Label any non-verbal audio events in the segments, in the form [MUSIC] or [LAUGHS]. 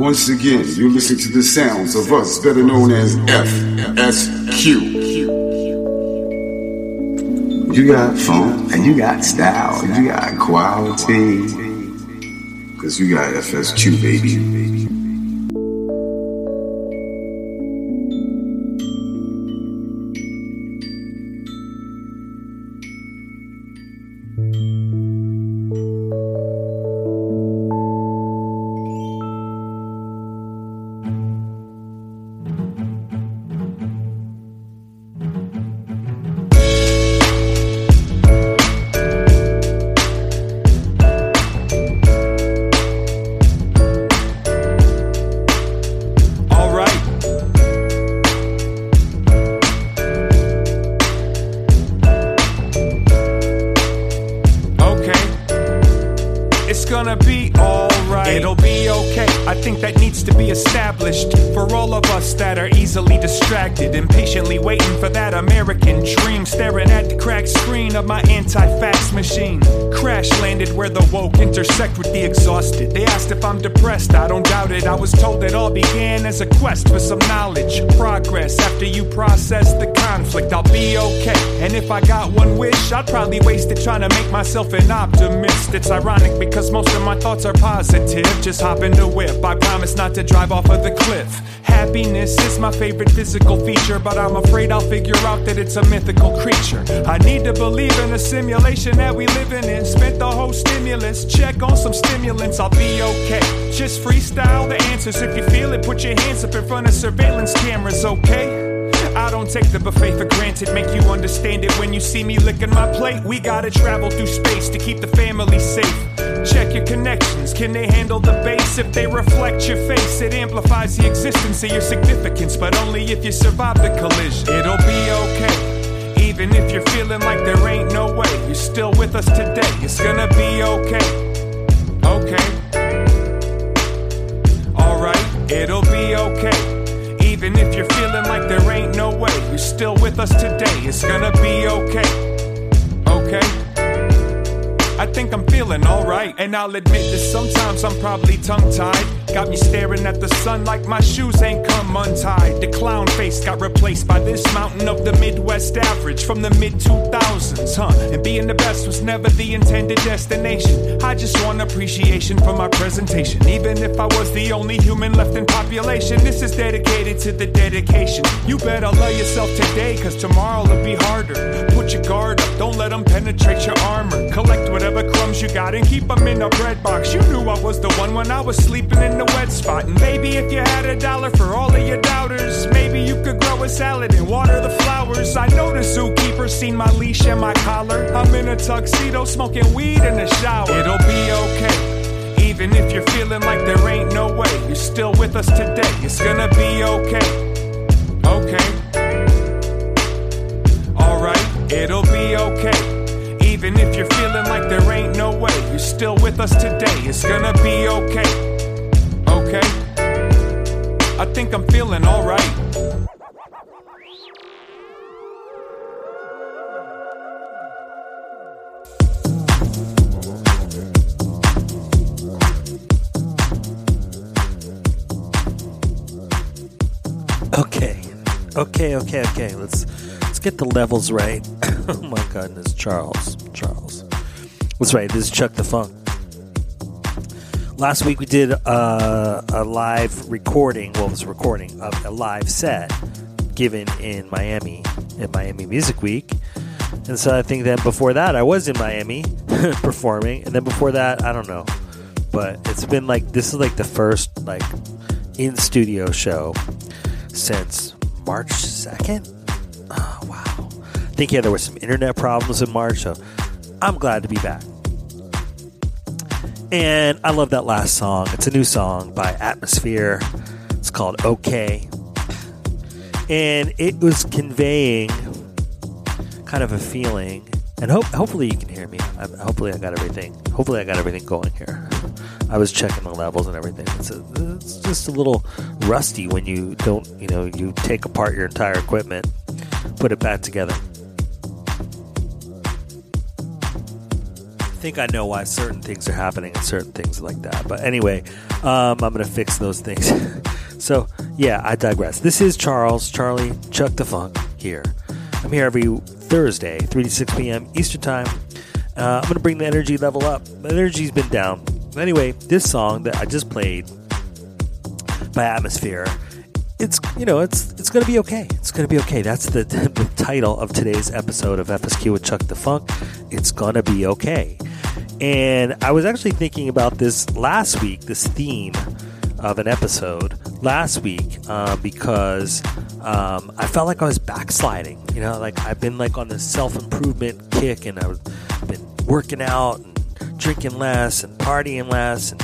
Once again, you listen to the sounds of us, better known as FSQ. You got funk, and you got style, you got quality. Cause you got FSQ, baby. Myself an optimist. It's ironic because most of my thoughts are positive. Just hop in the whip. I promise not to drive off of the cliff. Happiness is my favorite physical feature, but I'm afraid I'll figure out that it's a mythical creature. I need to believe in a simulation that we living in. Spent the whole stimulus, check on some stimulants, I'll be okay. Just freestyle the answers. If you feel it, put your hands up in front of surveillance cameras, okay? I don't take the buffet for granted, make you understand it when you see me licking my plate. We gotta travel through space to keep the family safe. Check your connections, can they handle the bass? If they reflect your face, it amplifies the existence of your significance, but only if you survive the collision. It'll be okay. Even if you're feeling like there ain't no way, you're still with us today. It's gonna be okay. Okay. Alright, it'll be okay. Even if you're feeling like there ain't no way, you're still with us today. It's gonna be okay. Okay. I think I'm feeling alright, and I'll admit that sometimes I'm probably tongue tied. Got me staring at the sun like my shoes ain't come untied. The clown face got replaced by this mountain of the Midwest average from the mid 2000s, huh? And being the best was never the intended destination. I just want appreciation for my presentation. Even if I was the only human left in population, this is dedicated to the dedication. You better love yourself today, cause tomorrow will be harder. Put your guard up, don't let them penetrate your armor. Collect whatever crumbs you got and keep them in a bread box. You knew I was the one when I was sleeping in the wet spot. And maybe if you had a dollar for all of your doubters, maybe you could grow a salad and water the flowers. I know the zookeeper seen my leash and my collar. I'm in a tuxedo smoking weed in the shower. It'll be okay. Even if you're feeling like there ain't no way, you're still with us today. It's gonna be okay. Okay. Alright, it'll be okay. Even if you're feeling like there ain't no way, you're still with us today. It's gonna be. Okay. I think I'm feeling alright. Okay, okay, okay, okay. Let's let's get the levels right. [COUGHS] oh my goodness, Charles, Charles. That's right. This is Chuck Da Fonk. Last week we did uh, a live recording. Well, it was a recording of a live set given in Miami at Miami Music Week. And so I think that before that I was in Miami [LAUGHS] performing, and then before that I don't know, but it's been like this is like the first like in studio show since March 2nd. Oh, wow. I think, yeah, there were some internet problems in March, so I'm glad to be back. And I love that last song. It's a new song by Atmosphere. It's called OK. And it was conveying kind of a feeling. And hope, hopefully you can hear me. I, hopefully I got everything. Hopefully I got everything going here. I was checking the levels and everything. It's, a, it's just a little rusty when you don't, you know, you take apart your entire equipment, put it back together. Think I know why certain things are happening and certain things like that. But anyway, um, I'm going to fix those things. [LAUGHS] so, yeah, I digress. This is Charles, Charlie, Chuck Da Fonk here. I'm here every Thursday, 3 to 6 p.m. Eastern Time. Uh, I'm going to bring the energy level up. The energy's been down. Anyway, this song that I just played by Atmosphere, it's you know it's it's to be okay. It's to be okay. That's the, [LAUGHS] the title of today's episode of FSQ with Chuck Da Fonk. It's to be okay. And I was actually thinking about this last week, this theme of an episode last week uh, because um, I felt like I was backsliding. You know, like I've been like on this self improvement kick, and I've been working out and drinking less and partying less, and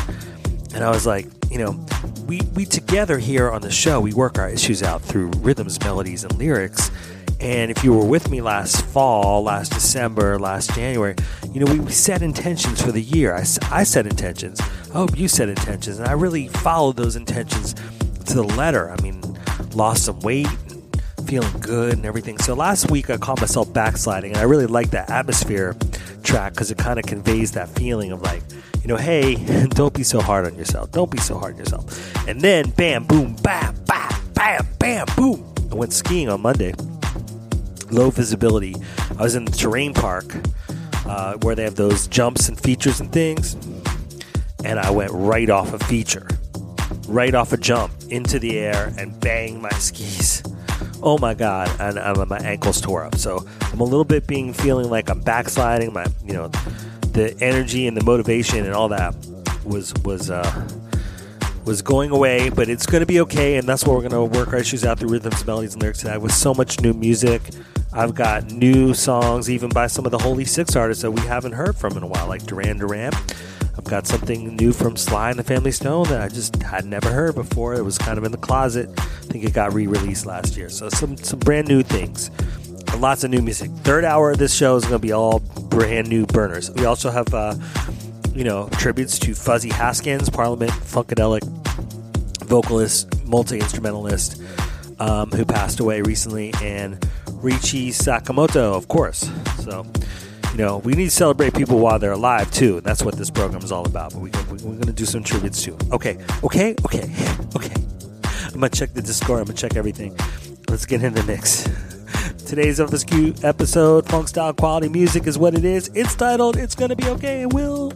and I was like, you know, we we together here on the show we work our issues out through rhythms, melodies, and lyrics. And if you were with me last fall, last December, last January, you know, we, set intentions for the year. I, I set intentions. I hope you set intentions. And I really followed those intentions to the letter. I mean, lost some weight, feeling good and everything. So last week I caught myself backsliding. And I really like that atmosphere track because it kind of conveys that feeling of like, you know, hey, [LAUGHS] don't be so hard on yourself. Don't be so hard on yourself. And then bam, boom, bam, bam, bam, bam, boom. I went skiing on Monday low visibility. I was in the terrain park uh, where they have those jumps and features and things, and I went right off a feature, right off a jump into the air and bang my skis. Oh my god! And, and my ankles tore up. So I'm a little bit being feeling like I'm backsliding. My you know the energy and the motivation and all that was was uh, was going away, but it's going to be okay, and that's what we're going to work our issues out through rhythms, melodies, and lyrics today with so much new music. I've got new songs, even by some of the Holy Six artists that we haven't heard from in a while, like Duran Duran. I've got something new from Sly and the Family Stone that I just had never heard before. It was kind of in the closet. I think it got re-released last year. So some some brand new things. Lots of new music. Third hour of this show is going to be all brand new burners. We also have, uh, you know, tributes to Fuzzy Haskins, Parliament Funkadelic vocalist, multi instrumentalist, um, who passed away recently, and Ryuichi Sakamoto, of course. So, you know, we need to celebrate people while they're alive too. And that's what this program is all about. But we, we're going to do some tributes too. Okay, okay, okay, [LAUGHS] okay. I'm going to check the Discord. I'm going to check everything. Let's get in the mix. [LAUGHS] Today's Skew episode, Funk Style Quality Music, is what it is. It's titled It's Gonna Be Okay, and will.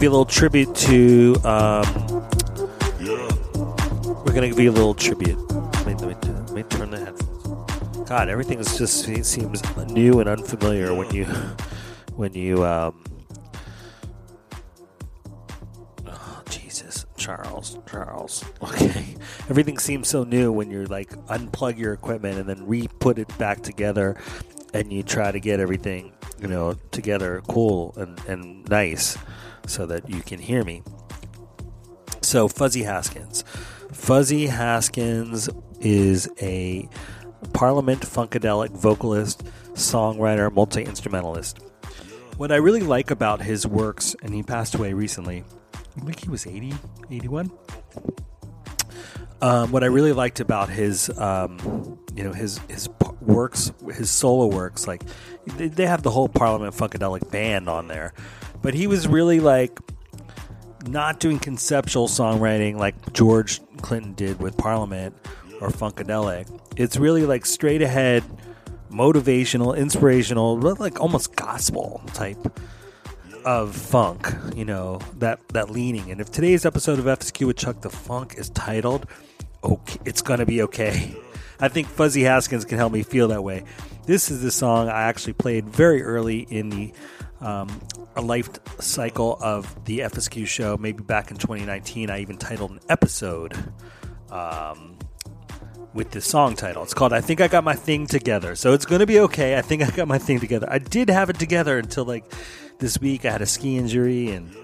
Give you a little tribute to. Um, we're going to give you a little tribute. Let me, let me, let me turn the headphones. God, everything is just seems new and unfamiliar when you [LAUGHS] when you um, oh, Jesus, Charles, Charles. [LAUGHS] Okay, everything seems so new when you're like unplug your equipment and then re-put it back together, and you try to get everything you know together, cool and and nice, so that you can hear me. So Fuzzy Haskins, Fuzzy Haskins is a Parliament Funkadelic vocalist, songwriter, multi instrumentalist. What I really like about his works, and he passed away recently, I think he was 80, 81. Um, what I really liked about his, um, you know, his his works, his solo works, like they, they have the whole Parliament Funkadelic band on there, but he was really like not doing conceptual songwriting like George Clinton did with Parliament or Funkadelic. It's really like straight ahead, motivational, inspirational, like almost gospel type of funk, you know, that that leaning. And if today's episode of FSQ with Chuck Da Fonk is titled "Okay, it's gonna be okay," I think Fuzzy Haskins can help me feel that way. This is the song I actually played very early in the um, a life cycle of the FSQ show. Maybe back in 2019, I even titled an episode. Um, with the song title. It's called I Think I Got My Thing Together. So it's going to be okay. I think I got my thing together. I did have it together until like this week. I had a ski injury and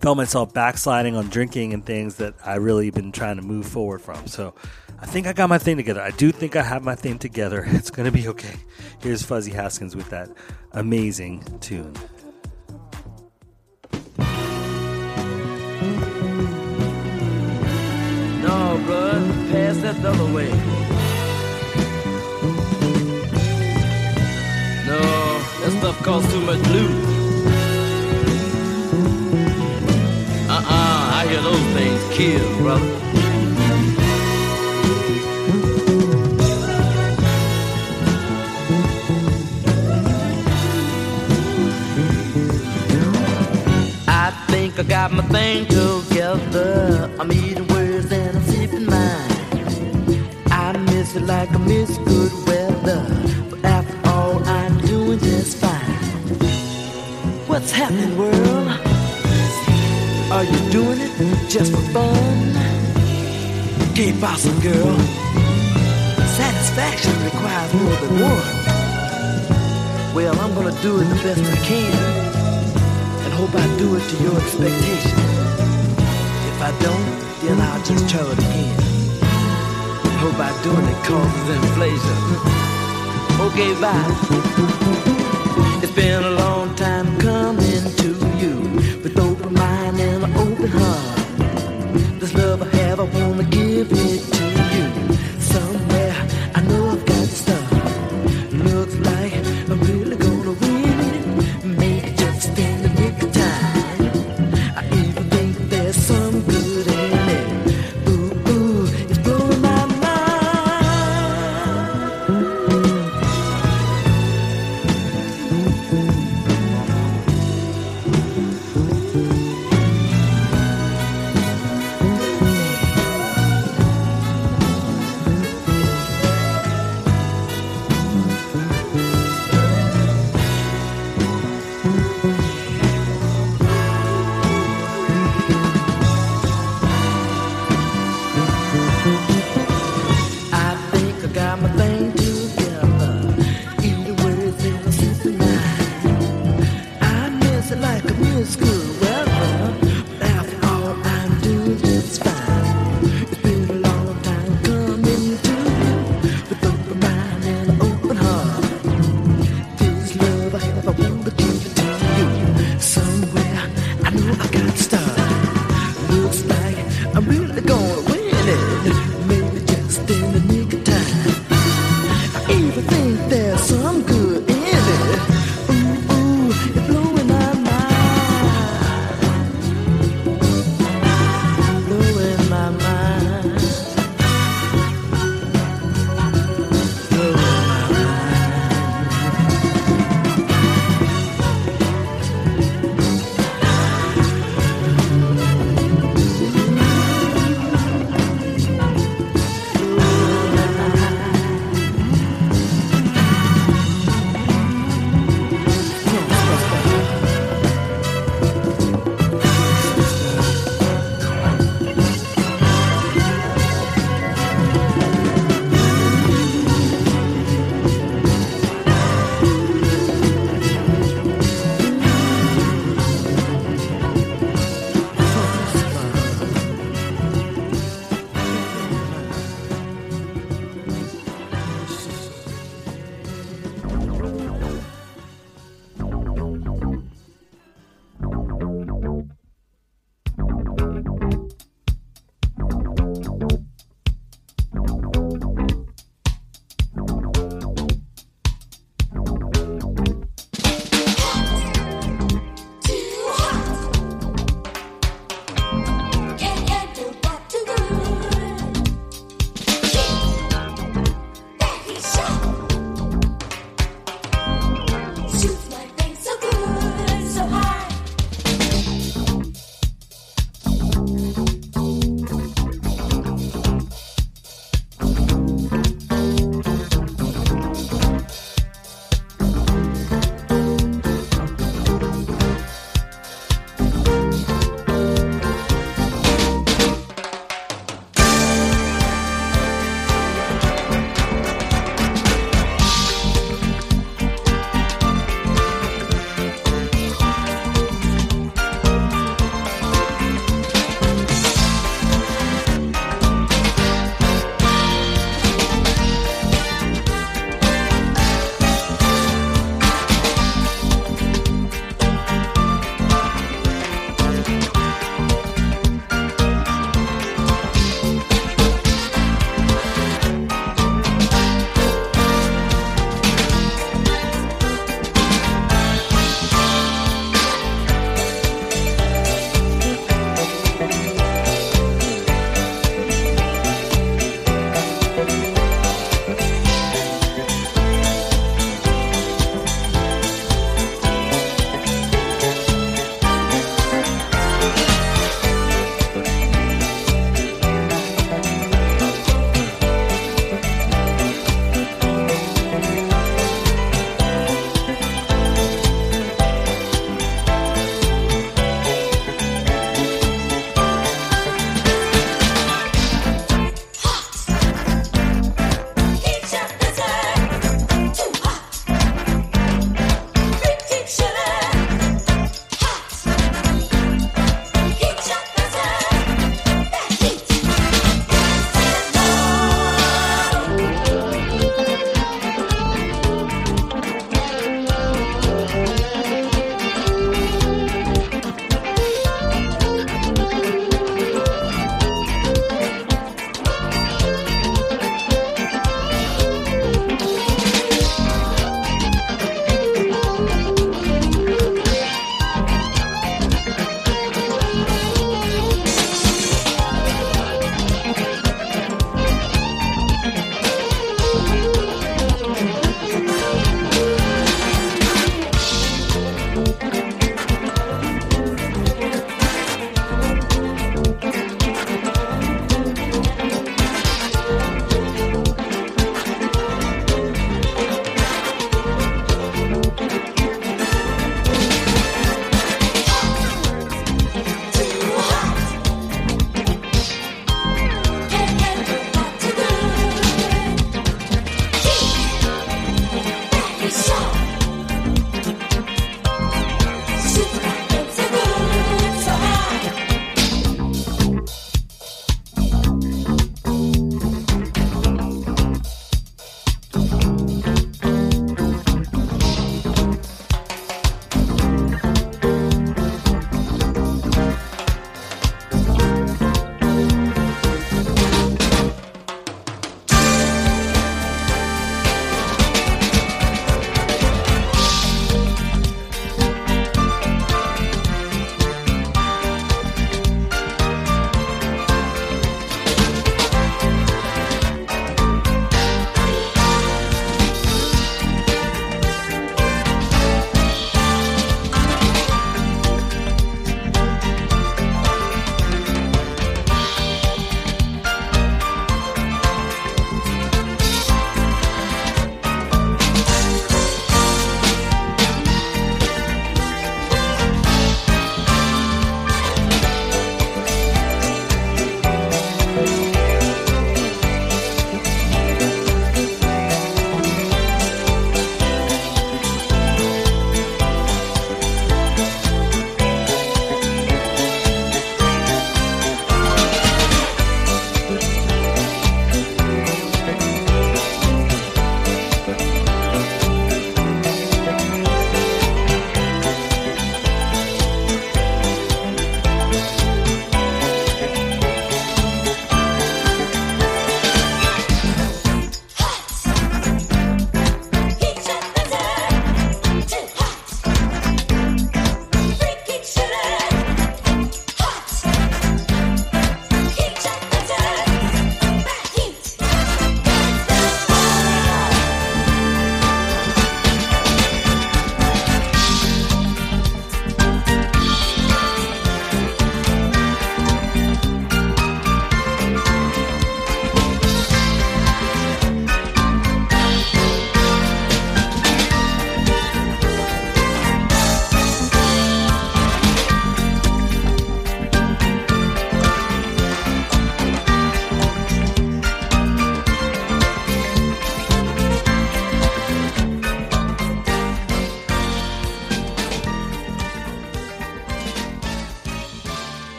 felt myself backsliding on drinking and things that I really been trying to move forward from. So I think I got my thing together. I do think I have my thing together. [LAUGHS] It's going to be okay. Here's Fuzzy Haskins with that amazing tune. No, bud, pass that the other way. No, that stuff costs too much blue. Uh-uh, I hear those things kill, brother. I got my thing together. I'm eating words and I'm sipping mine. I miss it like I miss good weather. But after all, I'm doing just fine. What's happening, world? Are you doing it just for fun? Keep awesome, girl. Satisfaction requires more than one. Well, I'm gonna do it the best I can hope I do it to your expectation. If I don't, then I'll just try it again. Hope I doing it causes inflation. Okay, bye. It's been a long time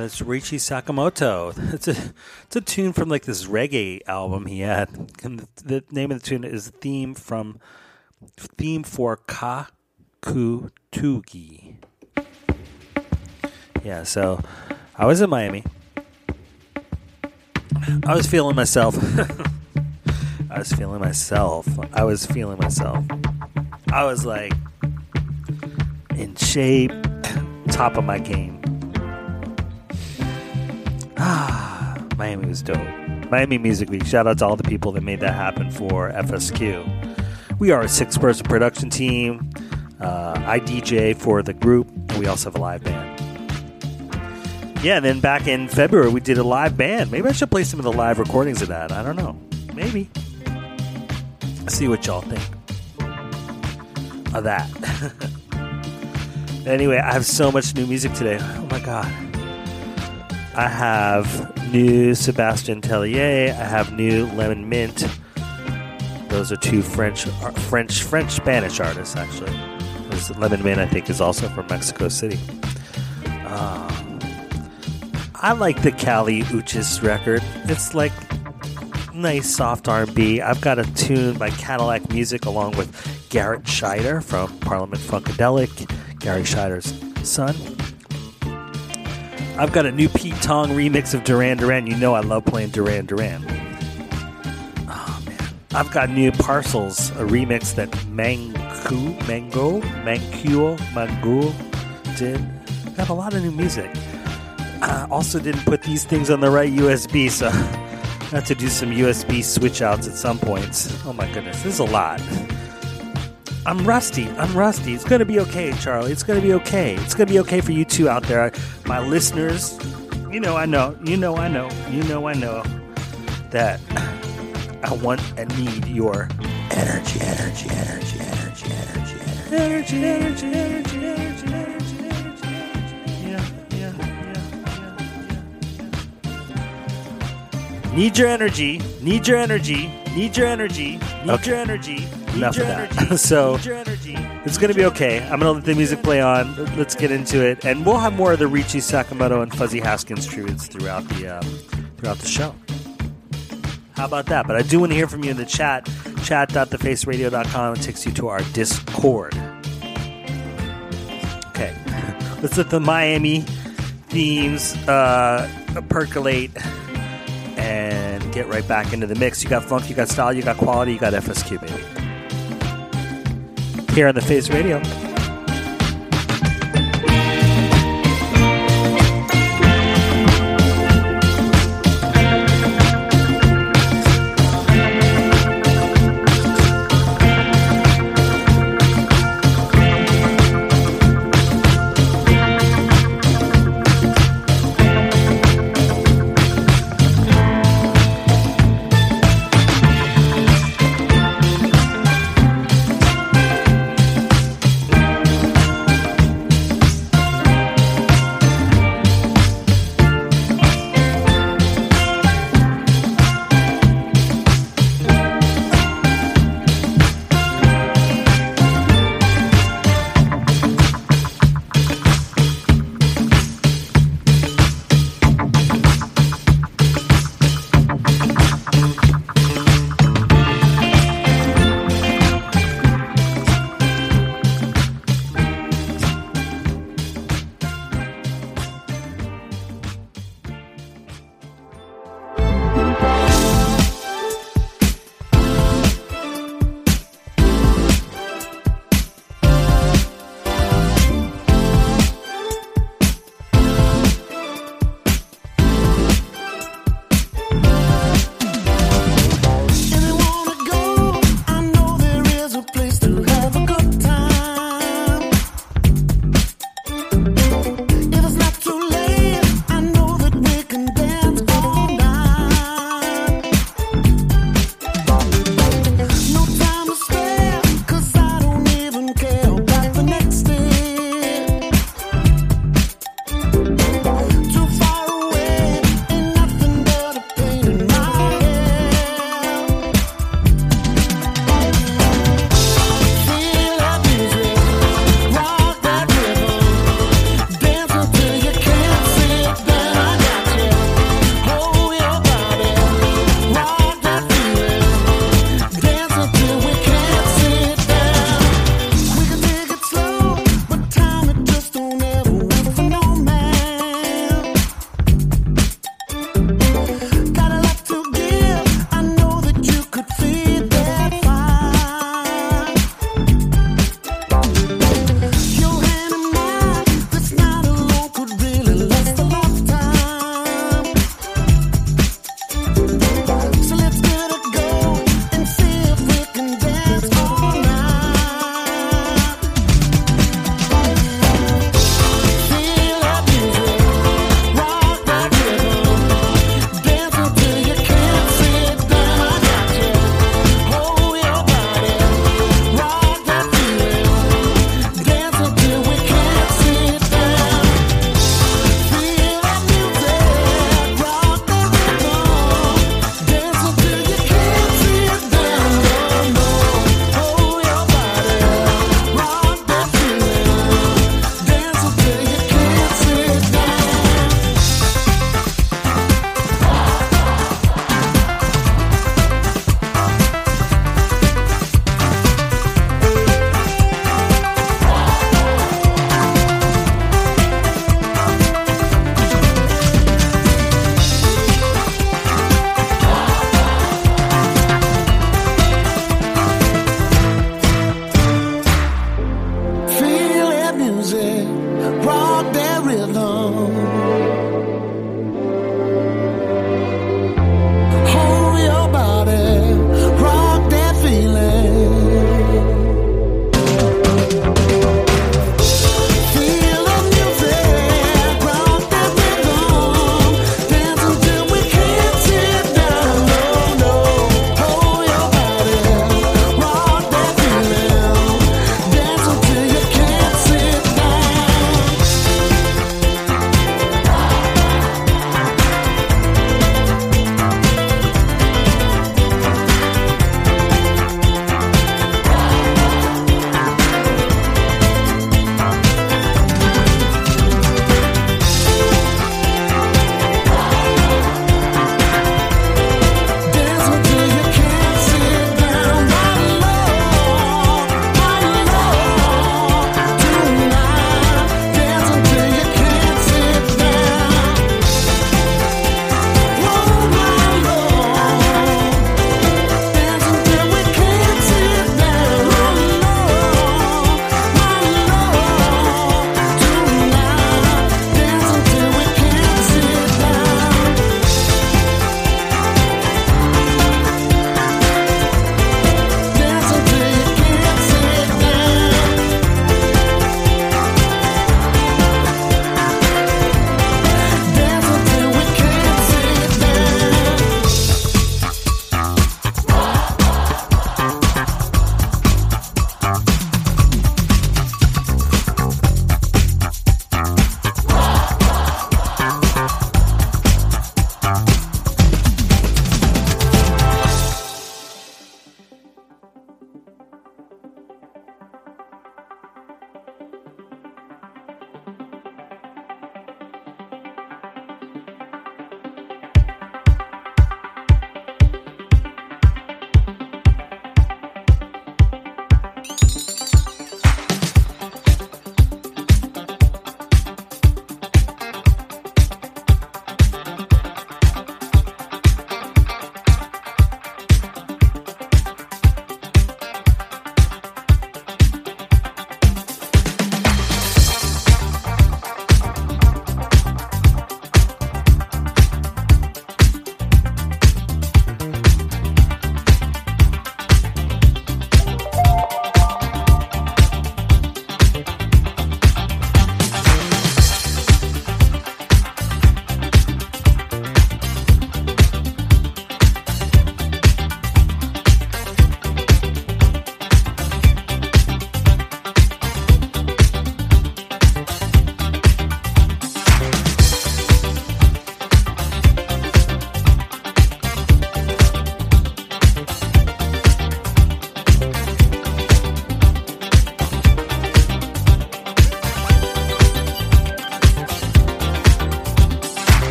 That's Ryuichi Sakamoto. [LAUGHS] It's a it's a tune from like this reggae album he had. And the, the name of the tune is theme from theme for Kakutugi. Yeah, so I was in Miami. I was feeling myself. [LAUGHS] I was feeling myself. I was feeling myself. I was like in shape, top of my game. Was dope. Miami Music Week. Shout out to all the people that made that happen for FSQ. We are a six person production team. Uh, I DJ for the group. We also have a live band. Yeah, and then back in February, we did a live band. Maybe I should play some of the live recordings of that. I don't know. Maybe. See what y'all think of that. [LAUGHS] anyway, I have so much new music today. Oh my god. I have new Sebastian Tellier. I have new Lemon Mint. Those are two French, uh, French, French Spanish artists actually. Lemon Mint, I think, is also from Mexico City. Uh, I like the Kali Uchis record. It's like nice soft R&B. I've got a tune by Cadillac Music along with Garrett Shider from Parliament Funkadelic, Gary Shider's son. I've got a new Pete Tong remix of Duran Duran. You know I love playing Duran Duran. Oh man. I've got new Parcels, a remix that Mangu, Mango, Manguo, Mangu did. Got a lot of new music. I also didn't put these things on the right USB, so [LAUGHS] I have to do some USB switch outs at some points. Oh my goodness, this is a lot. I'm rusty. I'm rusty. It's going to be okay, Charlie. It's going to be okay. It's going to be okay for you two out there, my listeners. You know, I know. You know, I know. You know, I know that I want and need your energy, energy, energy, energy, energy, energy, energy, energy, energy, energy, energy, energy. Energy, energy, yeah, yeah, yeah, yeah. Need your energy. Need your energy. Need your energy. Need okay. your energy. Enough of that. [LAUGHS] so it's going to be okay. I'm going to let the music play on. Let's get into it, and we'll have more of the Ryuichi Sakamoto and Fuzzy Haskins tributes throughout the um, throughout the show. How about that? But I do want to hear from you in the chat. Chat.thefaceradio.com takes you to our Discord. Okay, [LAUGHS] let's let the Miami themes uh, percolate and get right back into the mix. You got funk, you got style, you got quality, you got FSQ, baby here on the Face Radio.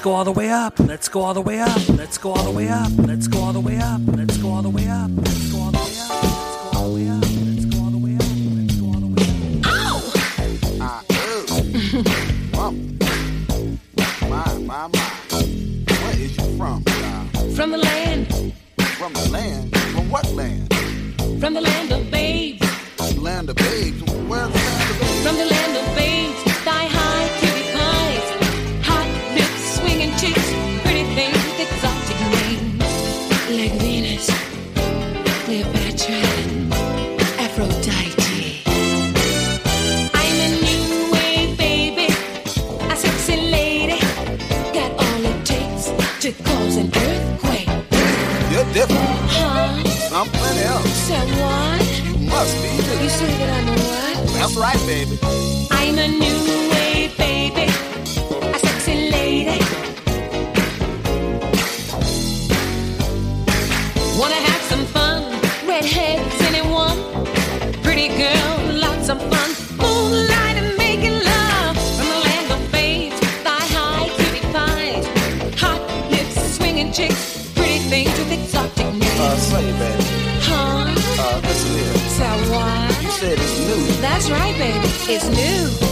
Let's go all the way up. Let's go all the way up. Let's go all the way up. Let's go. That's right, baby. It's new.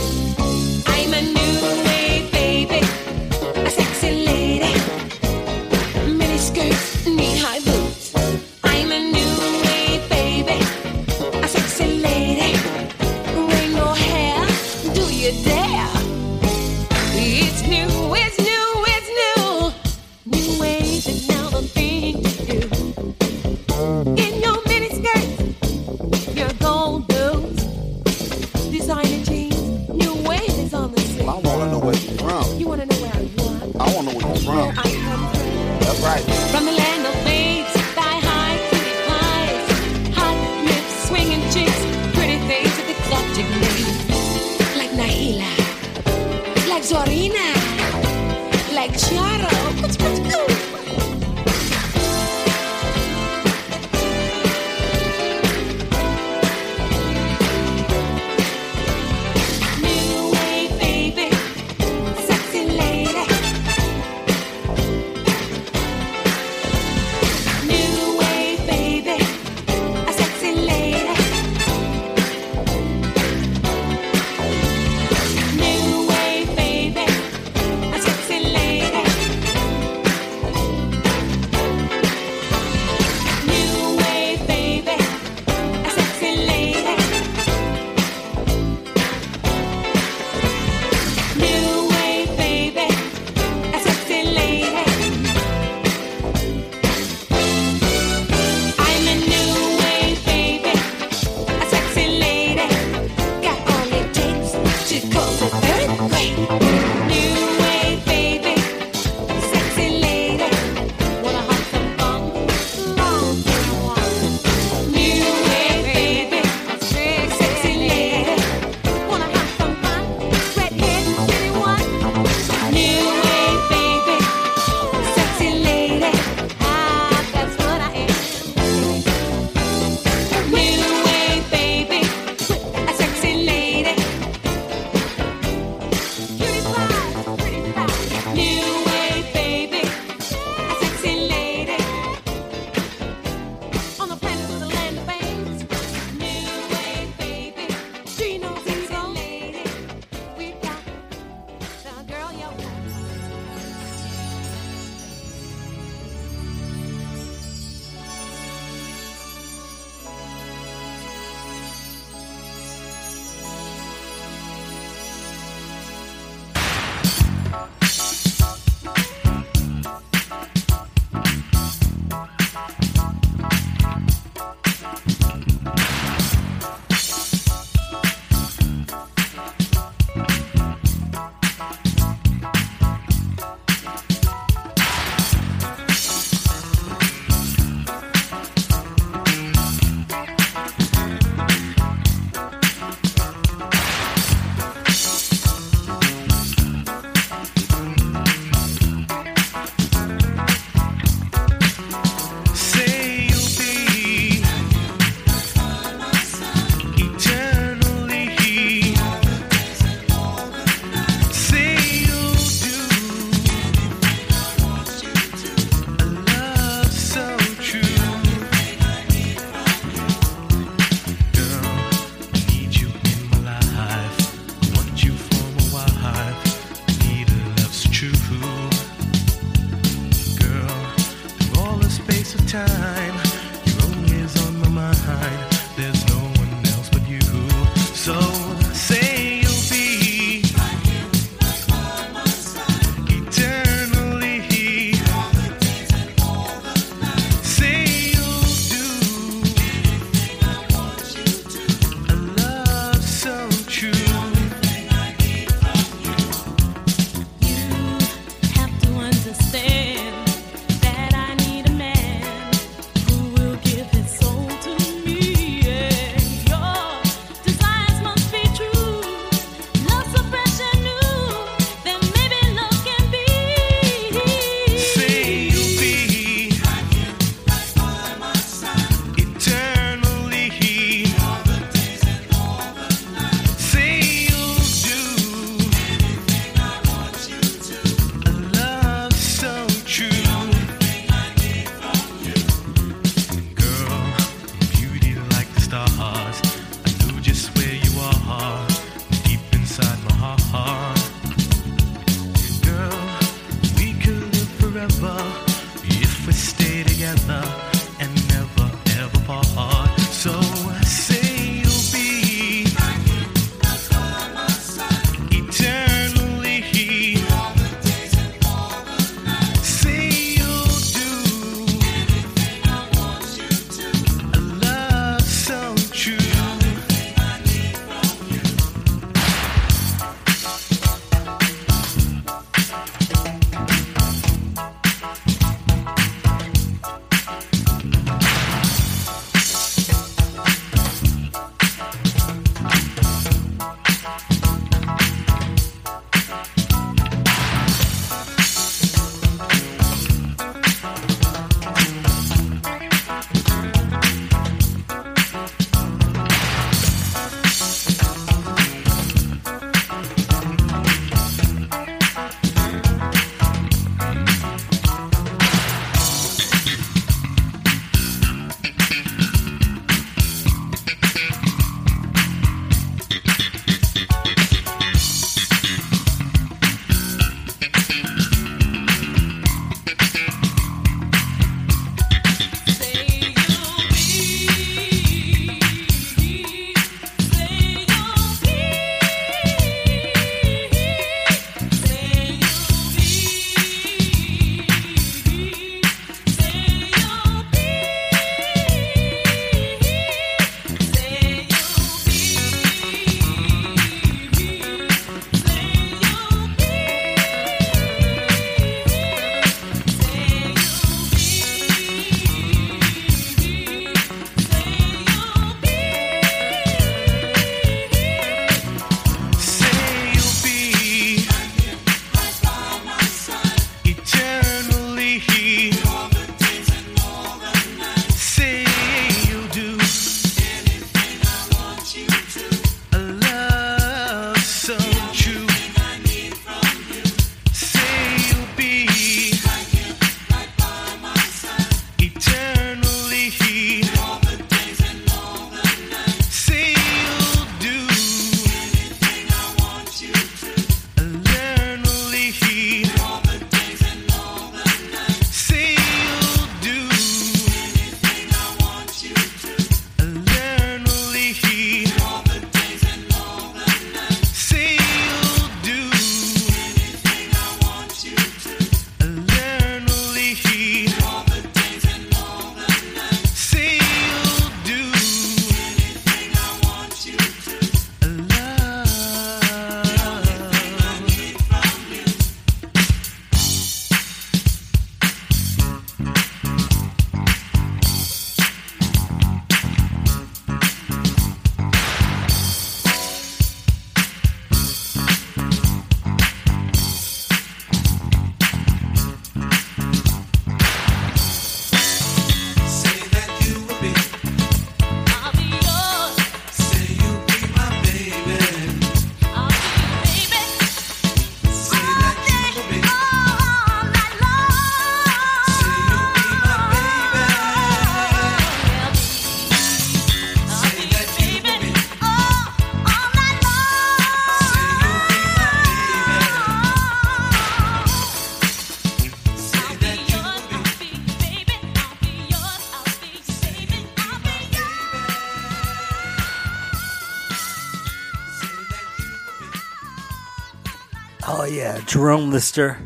Jerome Lister.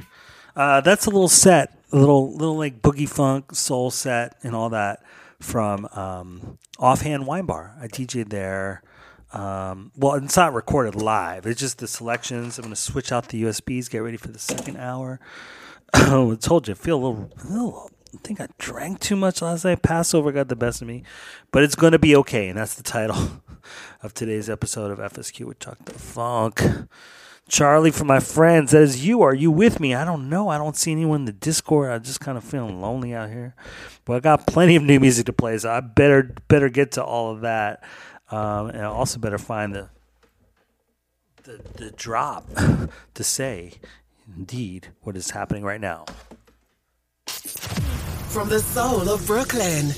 Uh, that's a little set, a little little like boogie funk soul set and all that from um, Offhand Wine Bar. I DJ'd there. Um, well, it's not recorded live. It's just the selections. I'm going to switch out the USBs. Get ready for the second hour. [COUGHS] I told you, I feel a little, a little. I think I drank too much last night. Passover got the best of me, but it's going to be okay, and that's the title [LAUGHS] of today's episode of FSQ with Chuck Da Fonk. Charlie, for my friends, that is you. Are you with me? I don't know. I don't see anyone in the Discord. I'm just kind of feeling lonely out here. But I got plenty of new music to play, so I better better get to all of that, um, and I also better find the the, the drop [LAUGHS] to say, indeed, what is happening right now. From the soul of Brooklyn,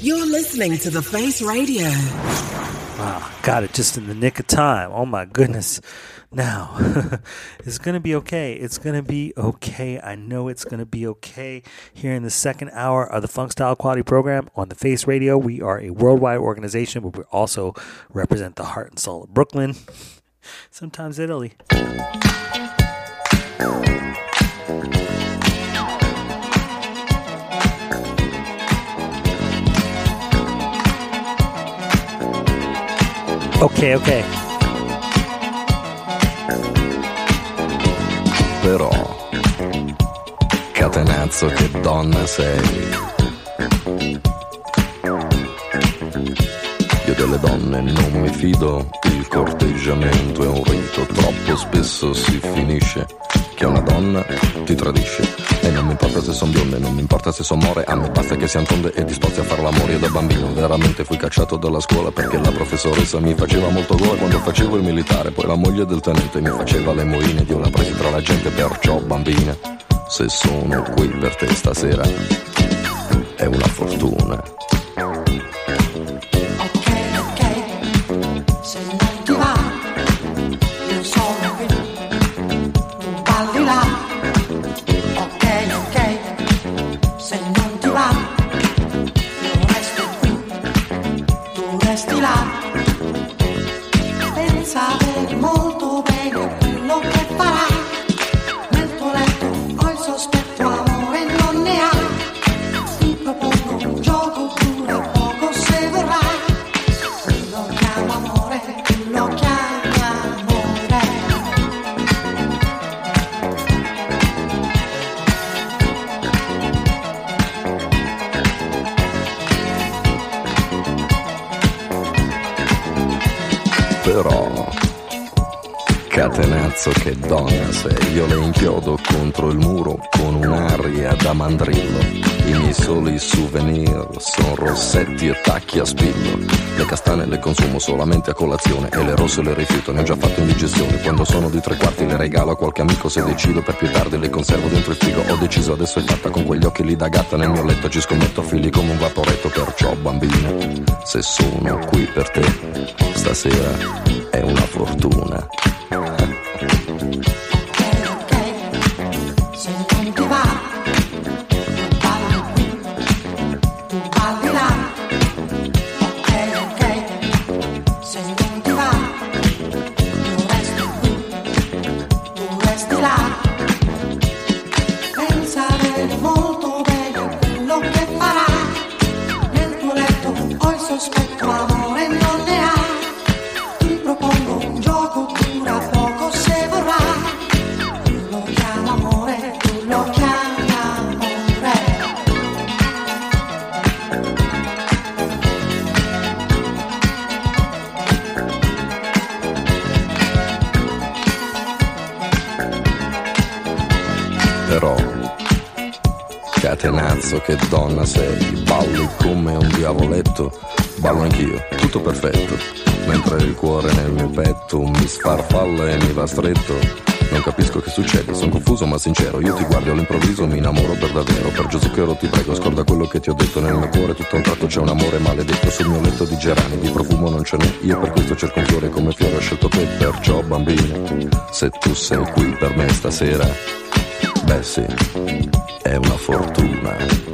you're listening to The Face Radio. Wow, got it just in the nick of time. Oh my goodness. Now, [LAUGHS] it's going to be okay. It's going to be okay. I know it's going to be okay. Here in the second hour of the Funk Style Quality Program on the Face Radio, we are a worldwide organization, but we also represent the heart and soul of Brooklyn, [LAUGHS] sometimes Italy. Okay, okay. Però, catenazzo che donna sei. Io delle donne non mi fido, il corteggiamento è un rito, troppo spesso si finisce che una donna ti tradisce. E non mi importa se son bionde, non mi importa se son more, a me basta che siano tonde e disposti a far l'amore. Io da bambino veramente fui cacciato dalla scuola perché la professoressa mi faceva molto gola quando facevo il militare, poi la moglie del tenente mi faceva le moine ed io la presi tra la gente, perciò bambina, se sono qui per te stasera è una fortuna. Sono rossetti e tacchi a spillo. Le castane le consumo solamente a colazione e le rosse le rifiuto, ne ho già fatto indigestione. Quando sono di tre quarti le regalo a qualche amico se decido per più tardi le conservo dentro il frigo. Ho deciso adesso è fatta con quegli occhi lì da gatta nel mio letto, ci scommetto figli come un vaporetto, perciò bambina, se sono qui per te stasera è una fortuna. Succede, sono confuso ma sincero, io ti guardo all'improvviso mi innamoro per davvero, per Gesù Zucchero ti prego, scorda quello che ti ho detto nel mio cuore, tutto un tratto c'è un amore maledetto sul mio letto di gerani, di profumo non ce n'è, io per questo cerco un fiore come fiore ho scelto te, perciò bambina, se tu sei qui per me stasera, beh sì, è una fortuna.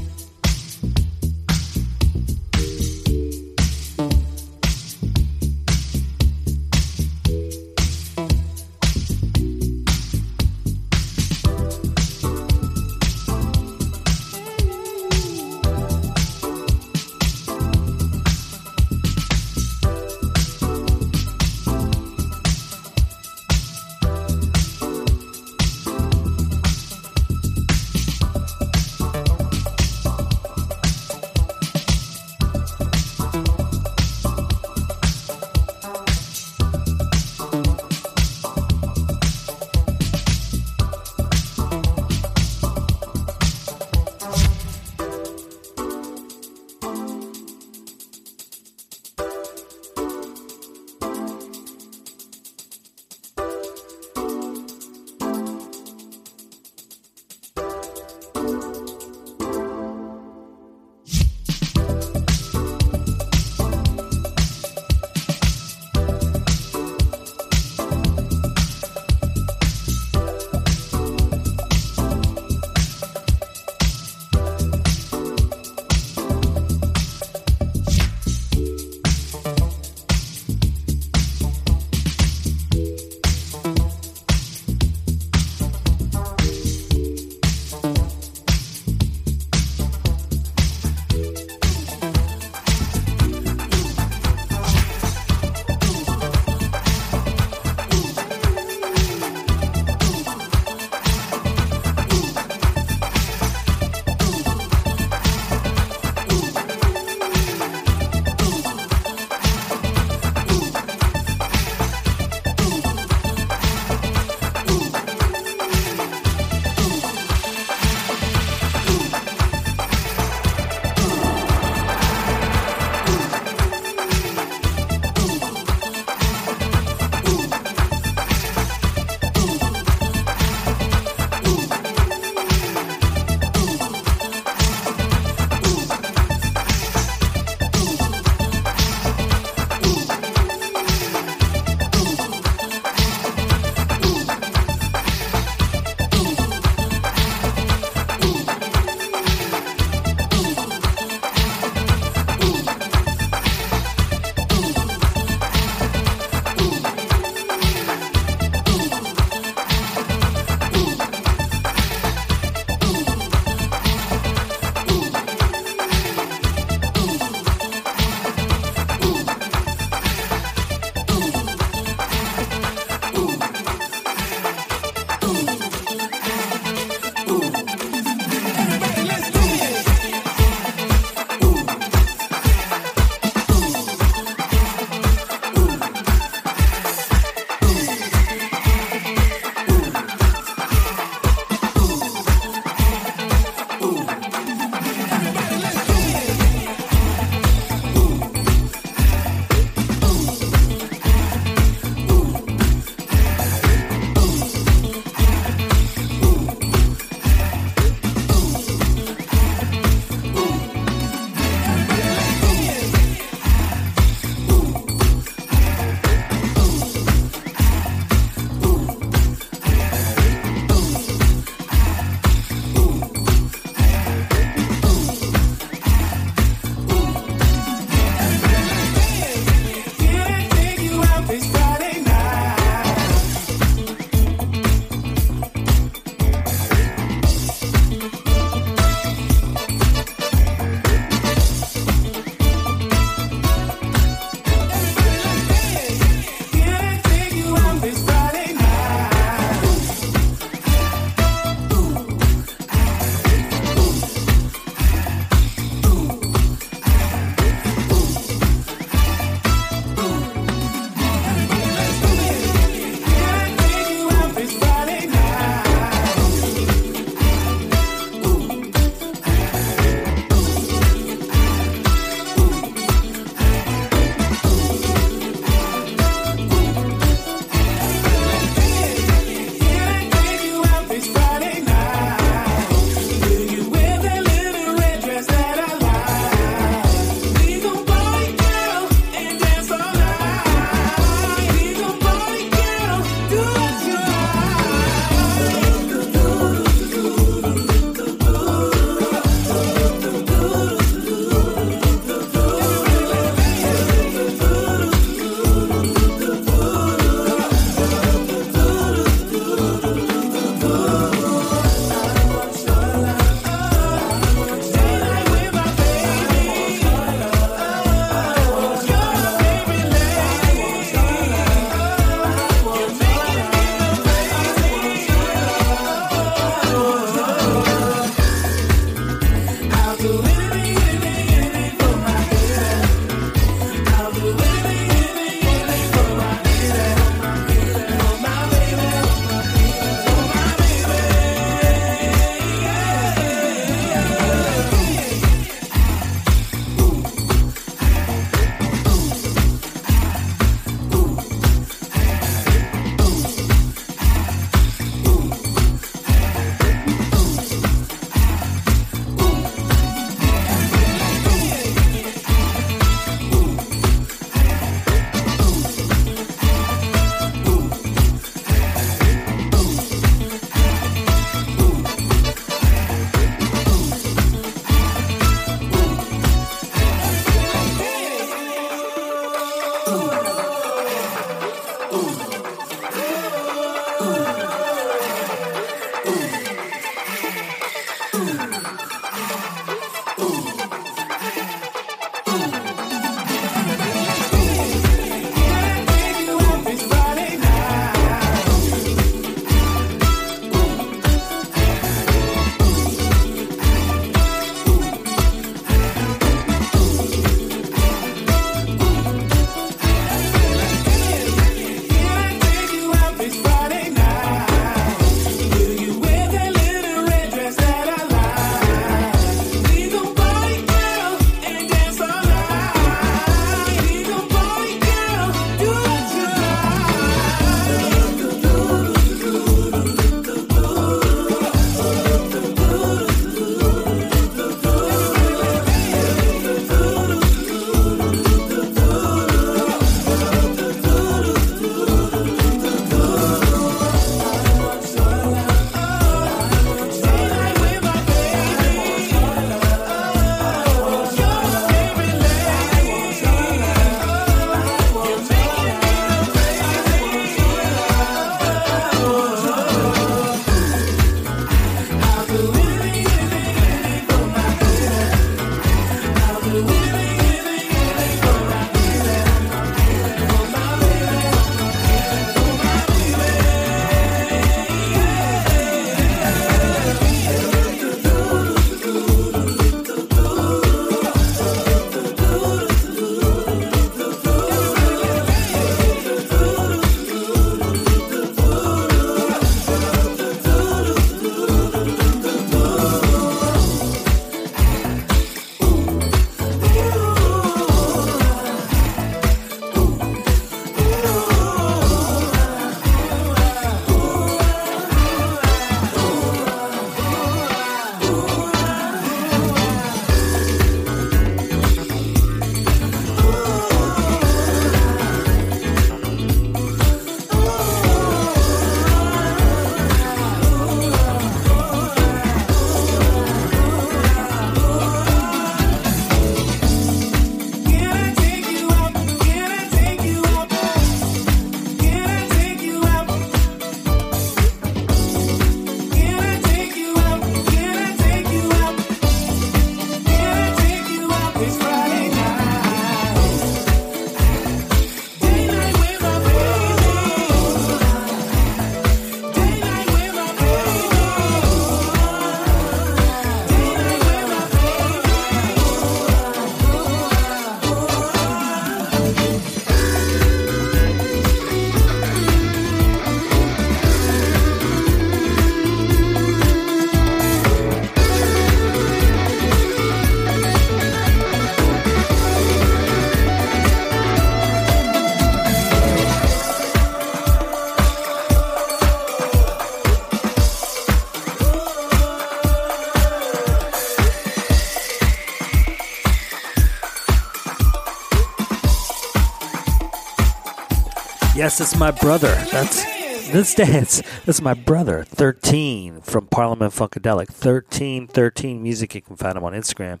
Yes, my brother. That's let's dance. That's my brother, thirteen from Parliament Funkadelic. Thirteen, thirteen music. You can find him on Instagram,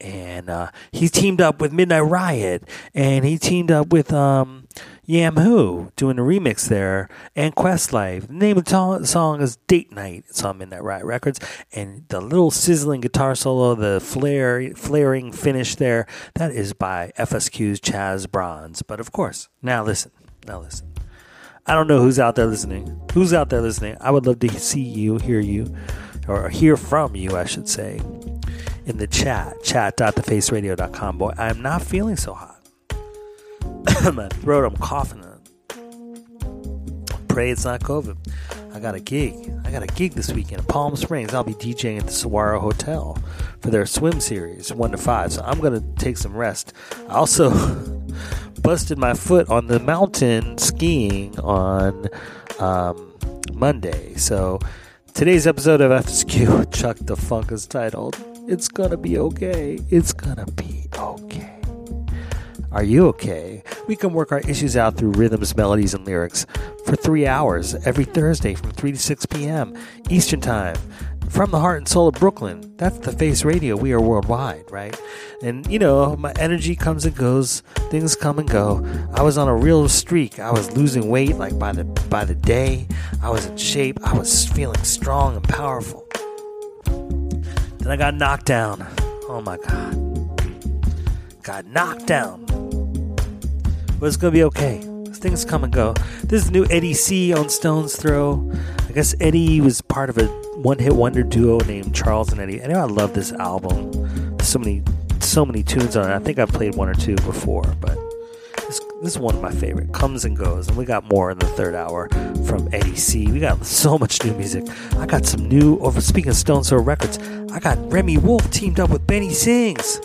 and uh, he teamed up with Midnight Riot, and he teamed up with um, Yam Who doing a remix there, and Questlife. The name of the song is Date Night. It's on Midnight Riot Records, and the little sizzling guitar solo, the flare, flaring finish there, that is by FSQ's Chaz Bronze. But of course, now listen, now listen. I don't know who's out there listening. Who's out there listening? I would love to see you, hear you, or hear from you, I should say, in the chat. Chat.thefaceradio.com. Boy, I'm not feeling so hot. [COUGHS] My throat, I'm coughing. Pray it's not COVID. I got a gig. I got a gig this weekend in Palm Springs. I'll be DJing at the Saguaro Hotel for their swim series, 1 to 5. So I'm going to take some rest. I also [LAUGHS] busted my foot on the mountain skiing on um, Monday. So today's episode of FSQ, Chuck Da Fonk, is titled It's Gonna Be Okay. It's Gonna Be Okay. Are you okay? We can work our issues out through rhythms, melodies, and lyrics for three hours every Thursday from 3 to 6 p.m. Eastern Time. From the heart and soul of Brooklyn. That's the Face Radio. We are worldwide, right? And, you know, my energy comes and goes. Things come and go. I was on a real streak. I was losing weight like by the by the day. I was in shape. I was feeling strong and powerful. Then I got knocked down. Oh my God. Got knocked down but it's gonna be okay. Things come and go. This is new Eddie Chacon on Stone's Throw. I guess Eddie was part of a one-hit wonder duo named Charles and Eddie. I love this album. So many, so many tunes on it. I think I've played one or two before, but this, this is one of my favorite. Comes and goes, and we got more in the third hour from Eddie Chacon. We got so much new music. I got some new. Over speaking of Stone's Throw Records, I got Remi Wolf teamed up with Benny Sings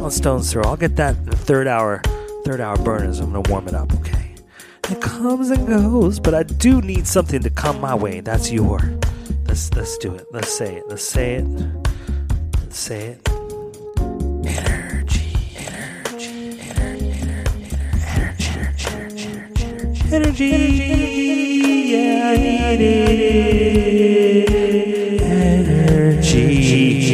on Stone's Throw. I'll get that third hour third hour burners. I'm gonna warm it up, okay? It comes and goes, but I do need something to come my way. That's your. Let's let's do it. Let's say it. Let's say it. Let's say it. Energy, energy, energy, energy, energy, energy, energy, energy, yeah, I need it. Energy, energy,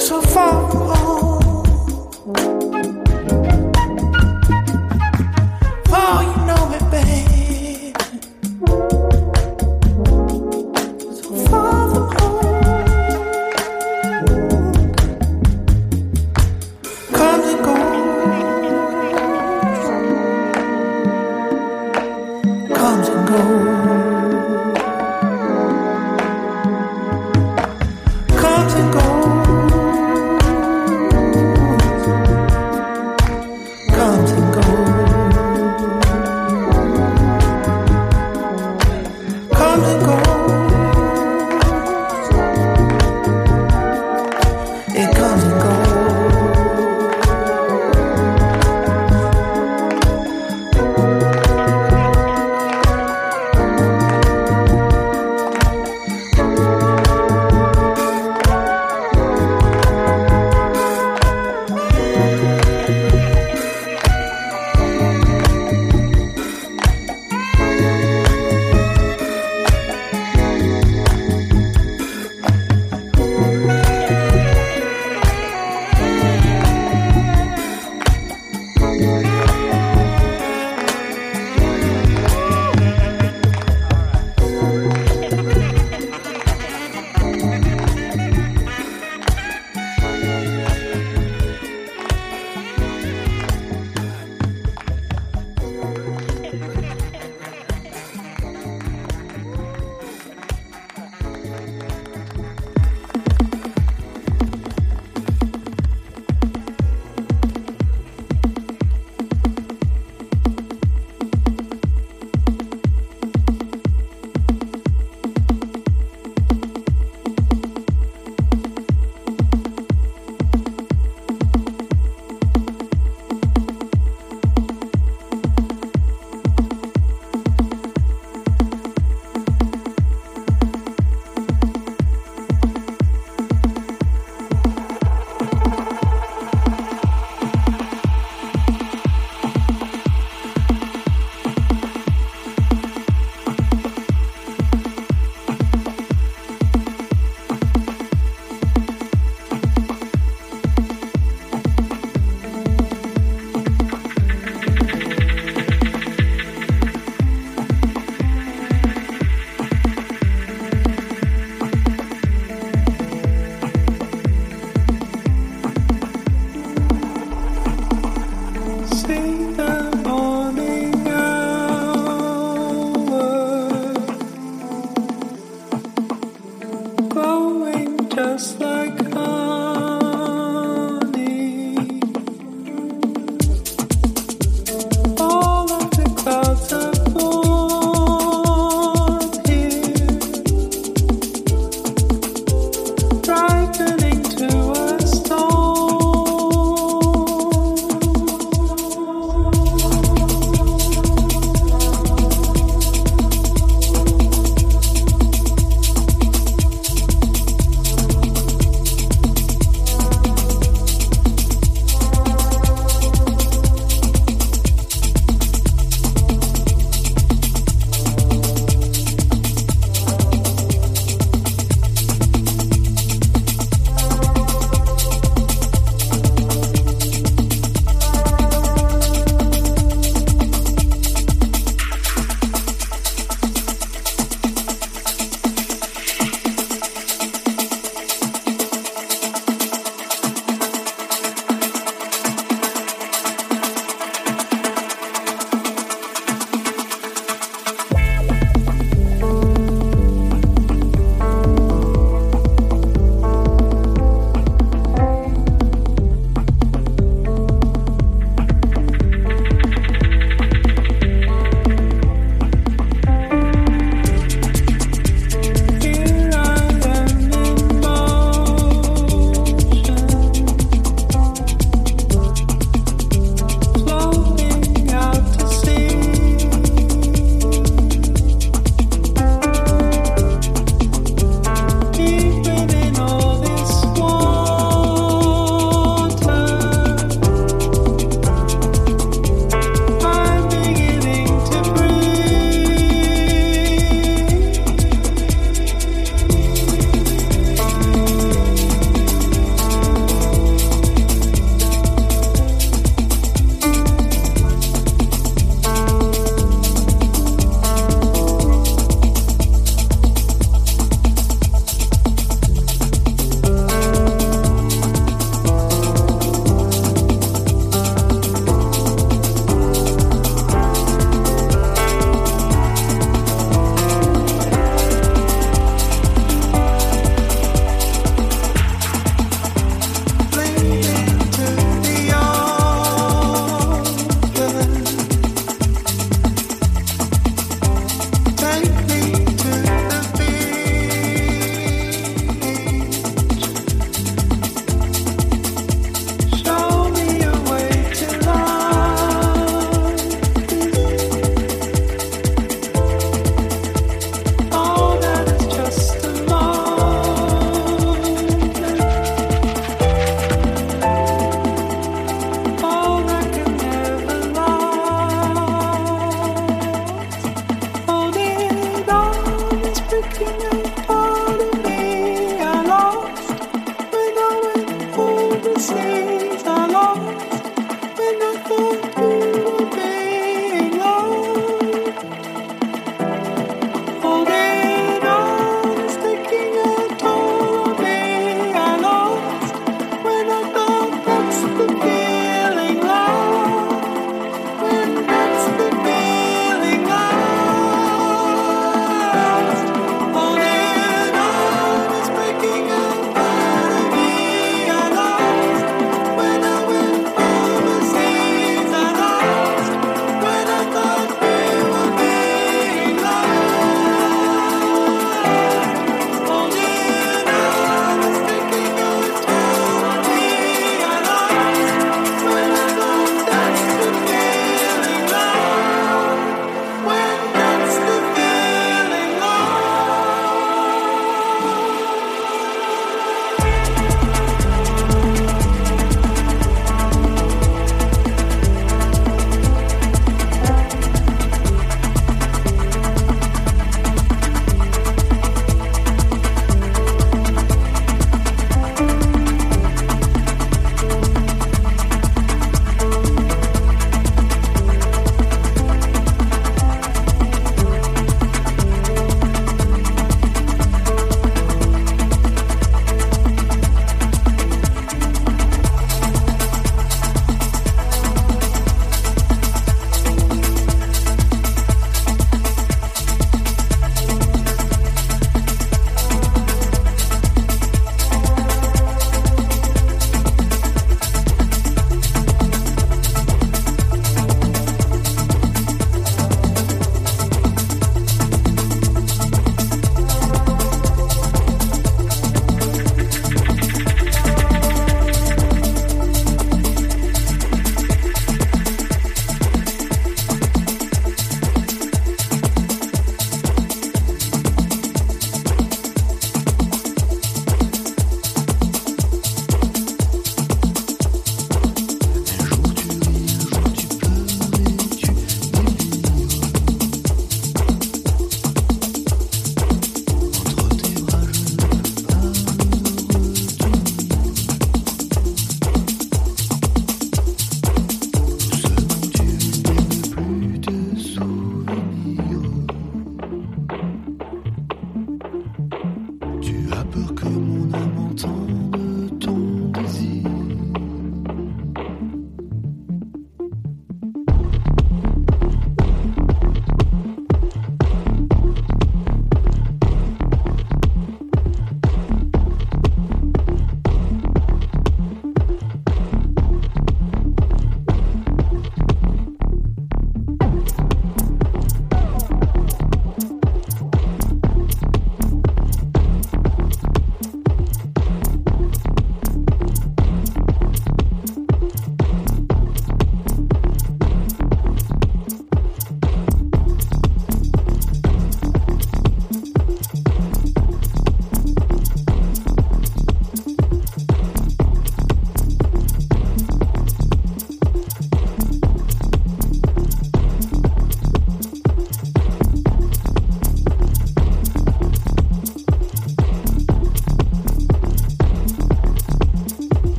so far home.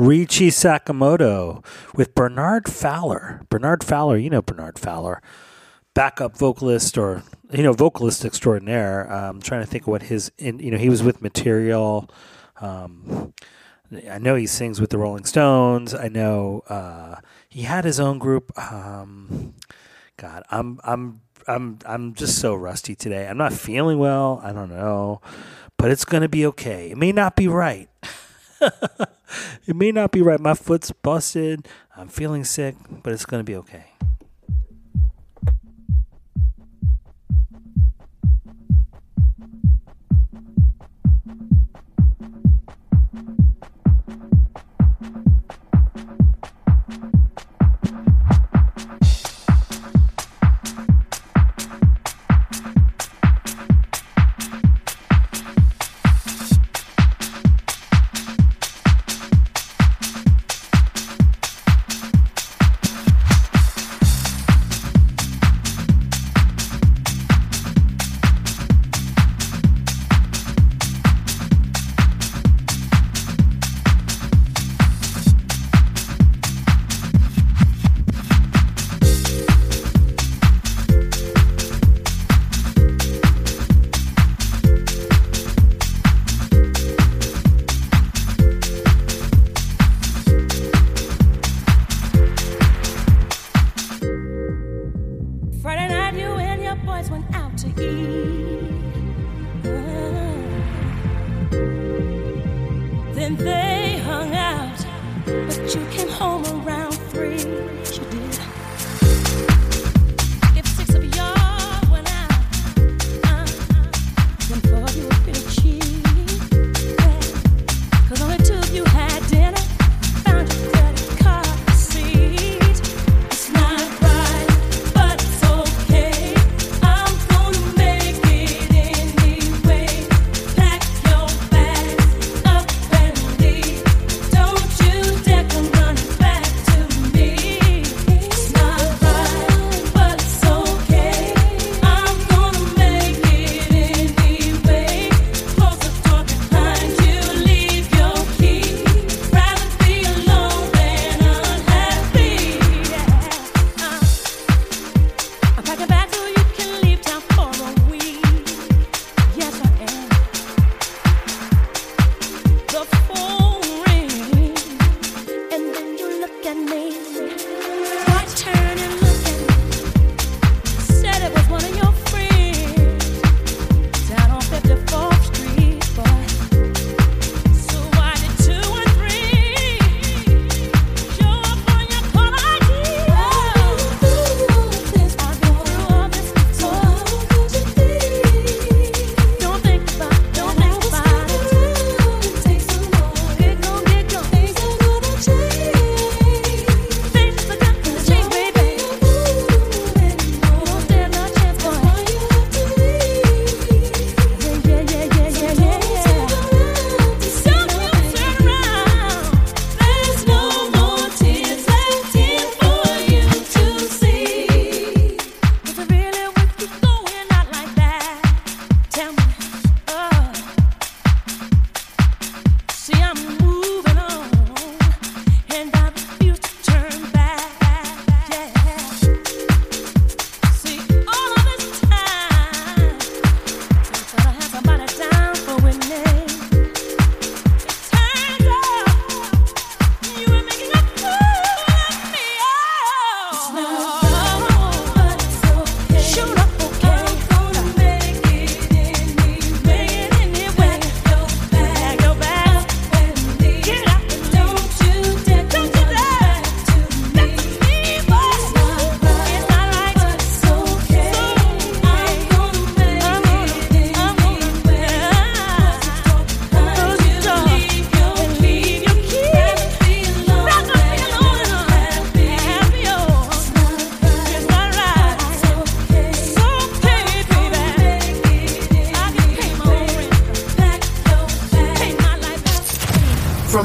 Ryuichi Sakamoto with Bernard Fowler. Bernard Fowler, you know Bernard Fowler, backup vocalist or you know vocalist extraordinaire. I'm trying to think what his you know he was with Material. Um, I know he sings with the Rolling Stones. I know uh, he had his own group. Um, God, I'm I'm I'm I'm just so rusty today. I'm not feeling well. I don't know, but it's gonna be okay. It may not be right. [LAUGHS] it may not be right. My foot's busted. I'm feeling sick, but it's going to be okay.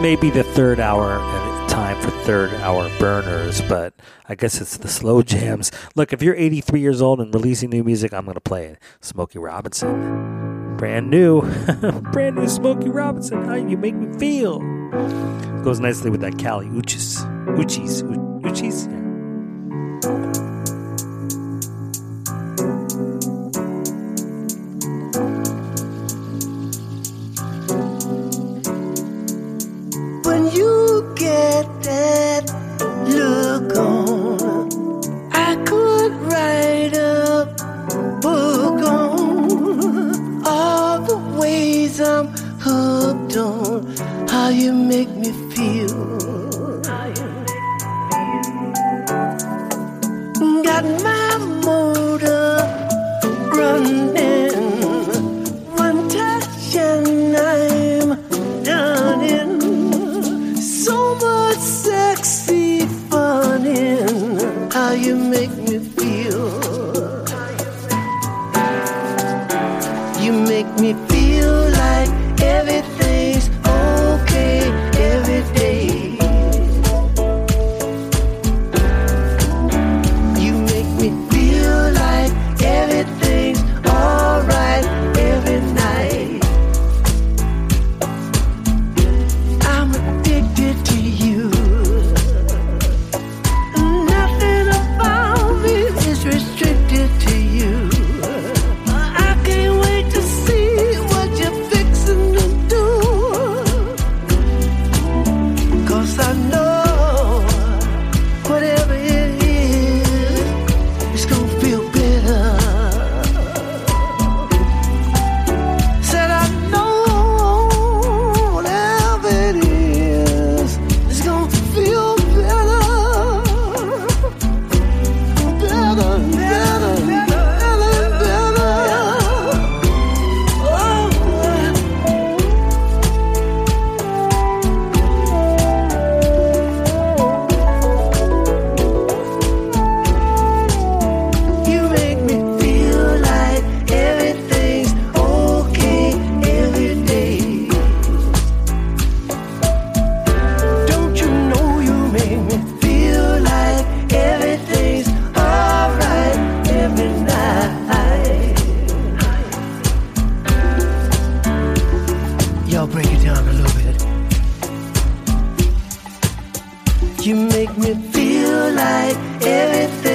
may be the third hour time for third hour burners, but I guess it's the slow jams. Look, if you're 83 years old and releasing new music, I'm going to play it. Smokey Robinson. Brand new. [LAUGHS] Brand new Smokey Robinson. How you make me feel. Goes nicely with that Kali Uchis. Uchis. Uchis. Make me feel like everything's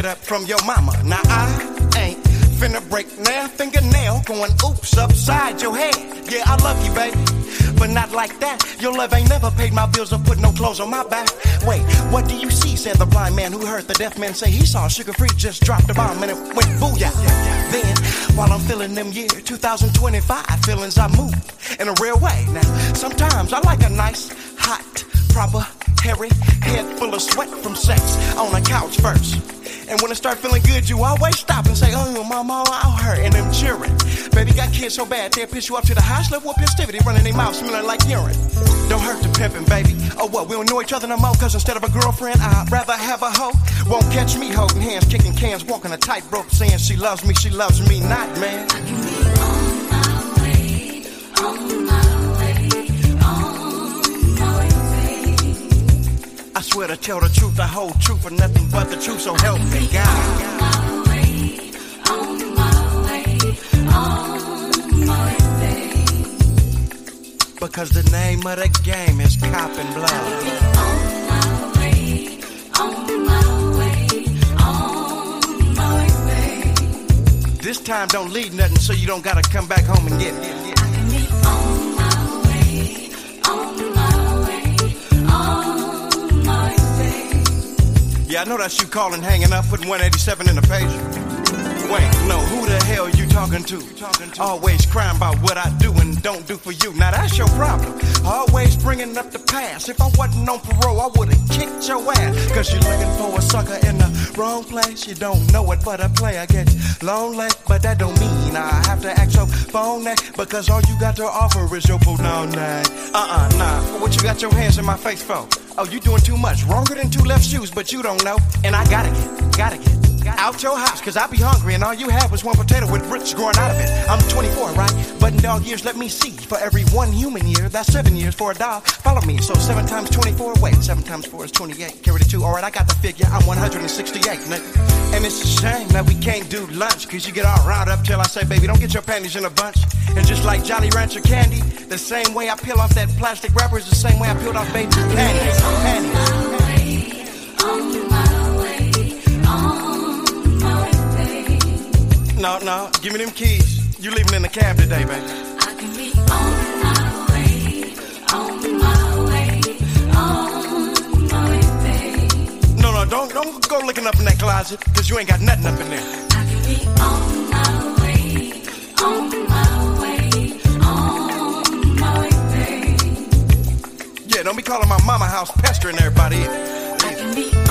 shit up from your mama. Now I ain't finna break now fingernail going oops upside your head. Yeah, I love you, baby. But not like that. Your love ain't never paid my bills or put no clothes on my back. Wait, what do you see? Said the blind man who heard the deaf man say he saw Suga Free just dropped a bomb and it went booyah. Then, while I'm feeling them year 2025 feelings, I move in a real way. Now, sometimes I like a nice, hot, proper, hairy head full of sweat from sex on a couch first. And when it start feeling good, you always stop and say, oh, my mama, I'll hurt. and I'm cheering. Baby got kids so bad, they'll piss you up to the highest level of festivity, running their mouth smelling like urine. Don't hurt the pimping, baby. Oh, what, we don't know each other no more, cause instead of a girlfriend, I'd rather have a hoe. Won't catch me holding hands, kicking cans, walking a tightrope, saying she loves me, she loves me not, man. I swear to tell the truth, the whole truth, and nothing but the truth, so help me God. Because the name of the game is cop and blood. This time don't leave nothing so you don't gotta come back home and get it. Yeah, I know that's you calling, hanging up, putting 187 in the page. Wait, no, who the hell you talking to? Always crying about what I do and don't do for you. Now that's your problem. Always bringing up the past. If I wasn't on parole, I would've kicked your ass. Cause you're looking for a sucker in the wrong place. You don't know it, but a player gets lonely. But that don't mean I have to act so phony. Because all you got to offer is your punani. Uh-uh, nah. What you got your hands in my face for? Oh, you doing too much. Wronger than two left shoes, but you don't know. And I gotta get, gotta get. Out your house, cause I be hungry and all you have was one potato with roots growing out of it. I'm 24, right? But in dog years, let me see. For every one human year, that's seven years for a dog. Follow me. So seven times 24, wait, seven times four is 28. Carry the two. Alright, I got the figure. I'm 168, nigga. And it's a shame that we can't do lunch, cause you get all riled up till I say, baby, don't get your panties in a bunch. And just like Jolly Rancher candy, the same way I peel off that plastic wrapper is the same way I peeled off baby panties. panties. No, no, give me them keys. You leaving in the cab today, baby. I can be on my way, on my way, on my way, No, no, don't don't go looking up in that closet, cause you ain't got nothing up in there. I can be on my way, on my Yeah, don't be calling my mama house pestering everybody. Uh-uh,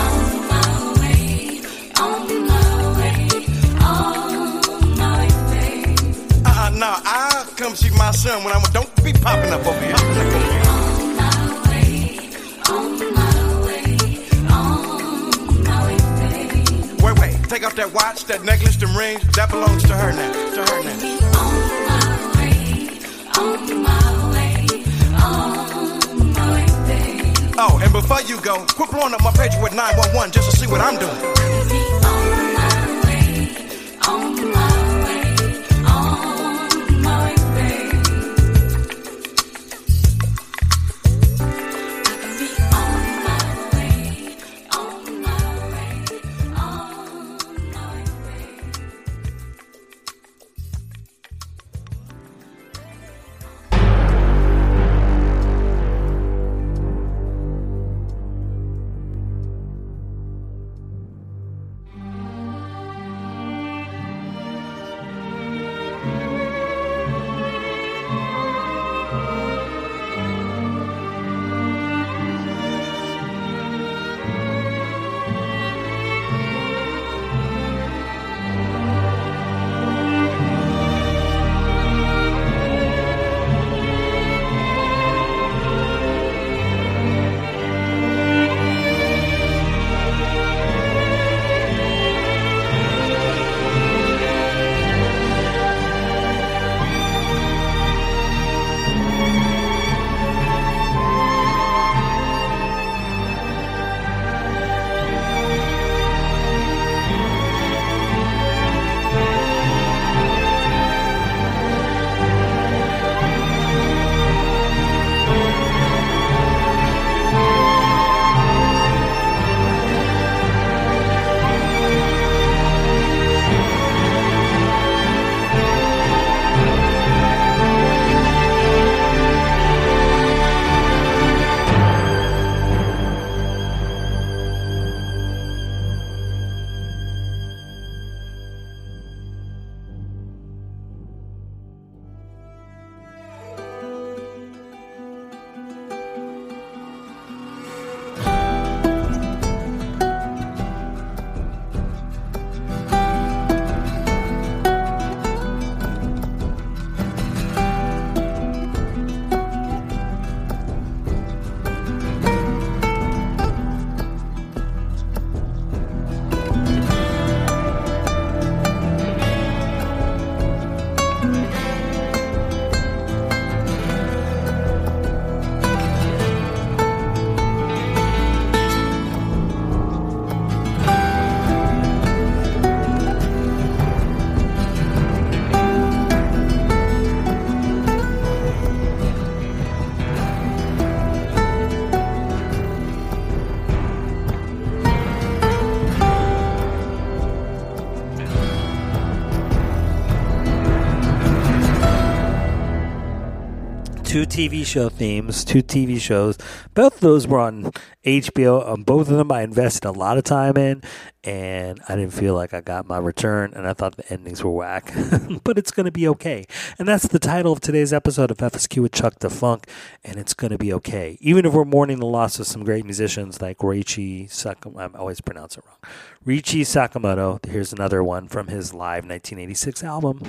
no, I'll come see my son when I'm. Don't be popping up over here. Wait, wait, take off that watch, that necklace, them rings. That belongs to her now. To her now. Oh, and before you go, quit blowing up my page with 911 just to see what I'm doing. two TV show themes, two TV shows. Both of those were on HBO. On um, both of them, I invested a lot of time in, and I didn't feel like I got my return, and I thought the endings were whack. [LAUGHS] but it's going to be okay. And that's the title of today's episode of FSQ with Chuck Da Fonk, and it's going to be okay. Even if we're mourning the loss of some great musicians like Ryuichi Sakamoto, I always pronounce it wrong. Ryuichi Sakamoto. Here's another one from his live 1986 album.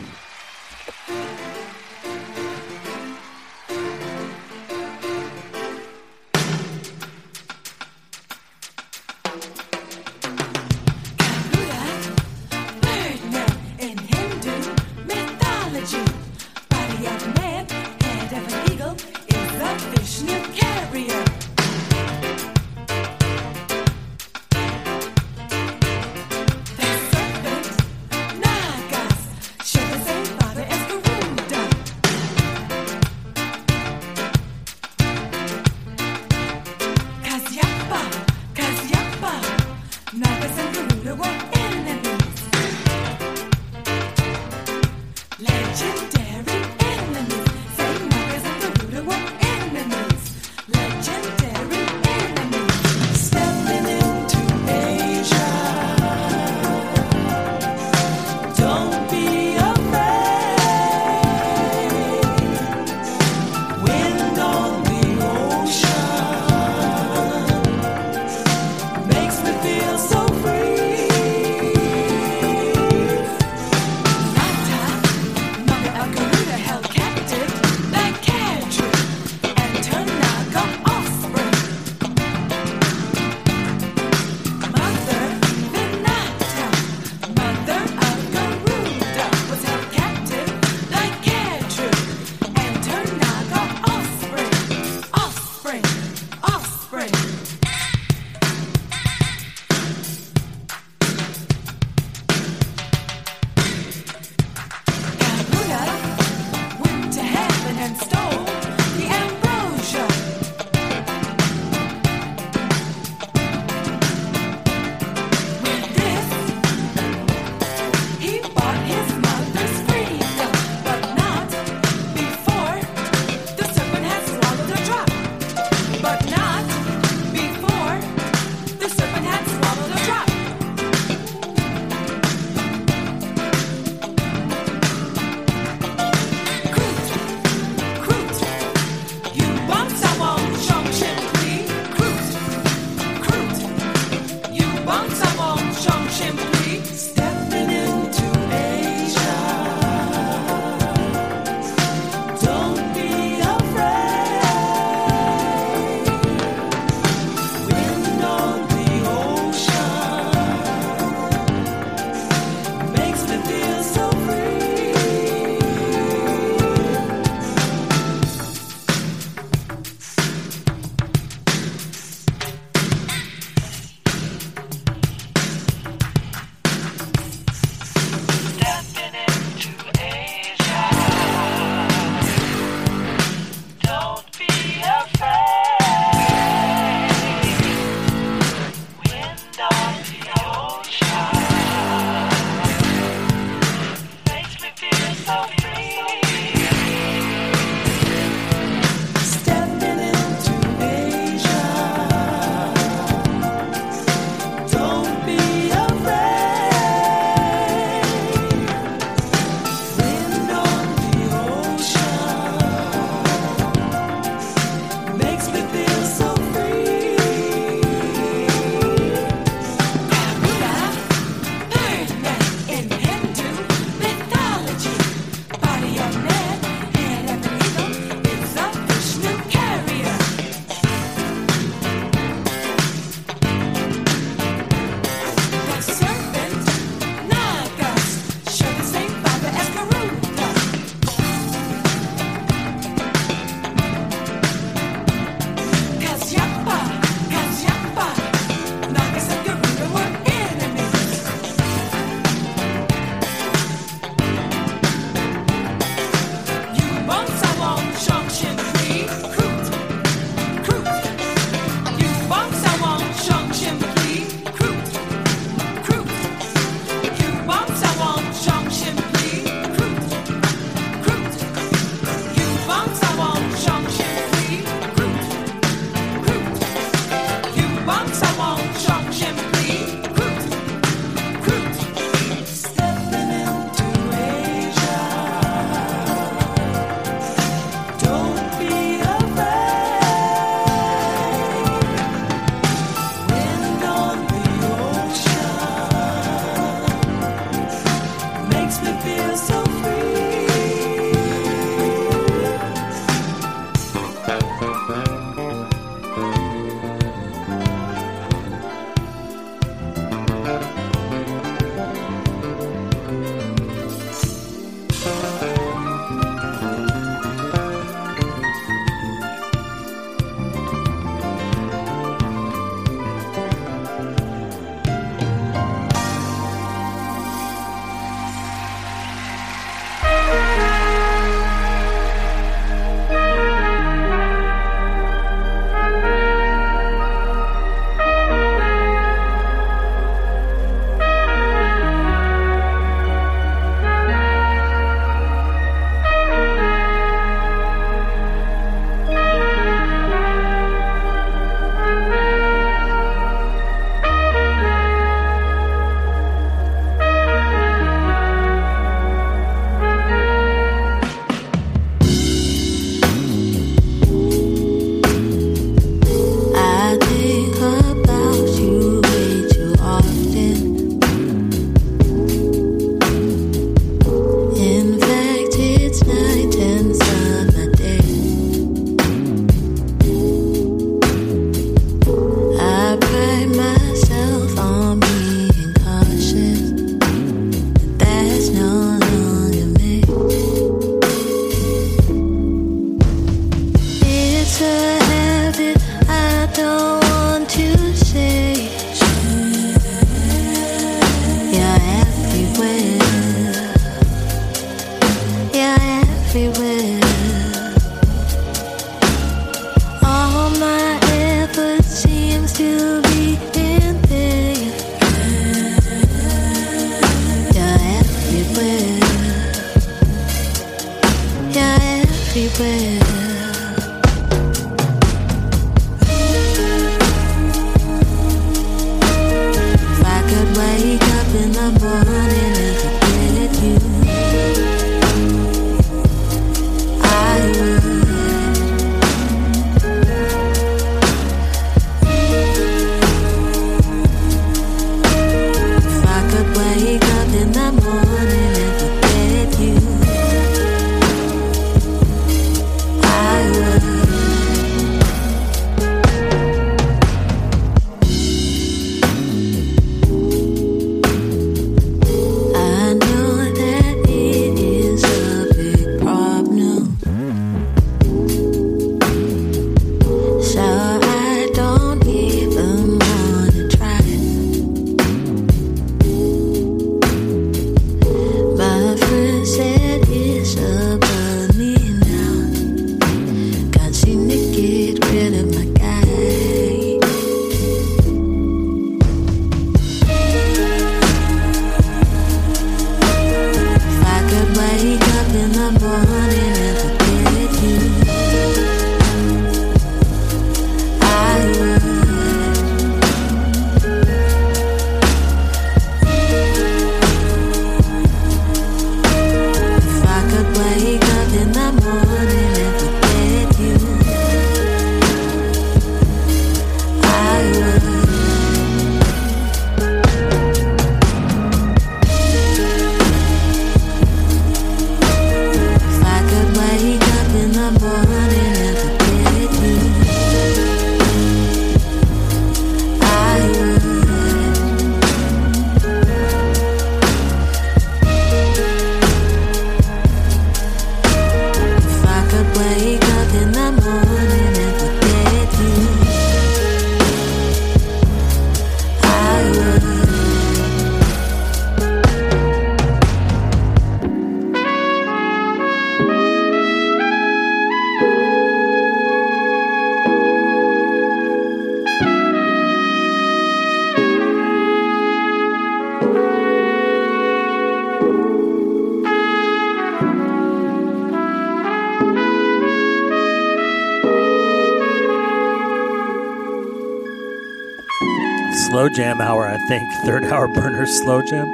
jam hour, I think. [LAUGHS] Third hour burner slow jam.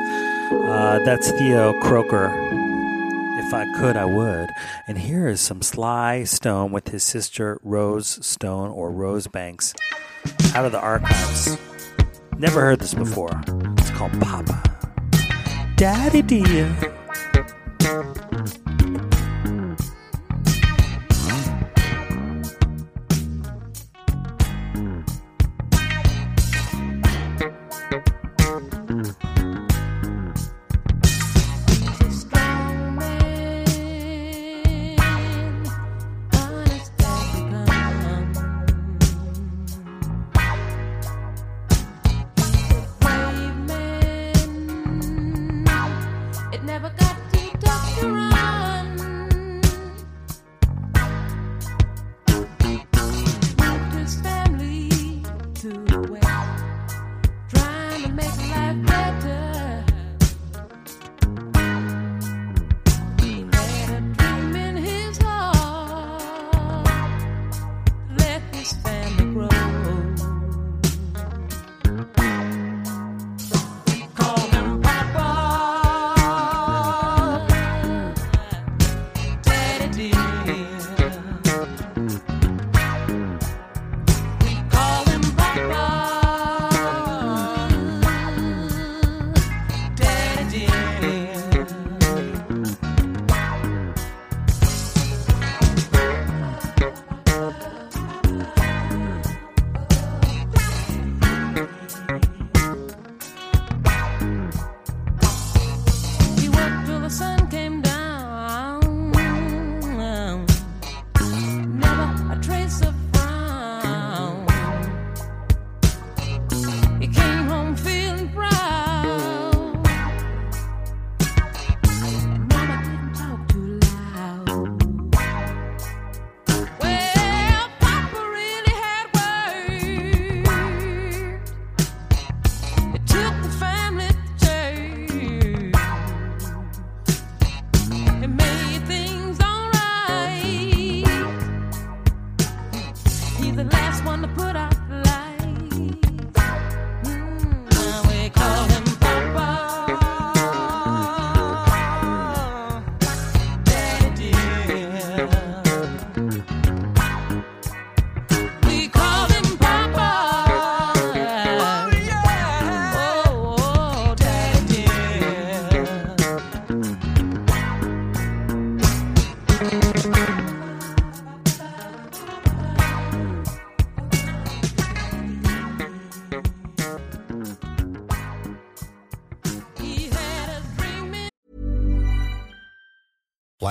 Uh, that's Theo Croker. If I could, I would. And here is some Sly Stone with his sister Rose Stone or Rose Banks out of the archives. Never heard this before. It's called Papa. Daddy dear.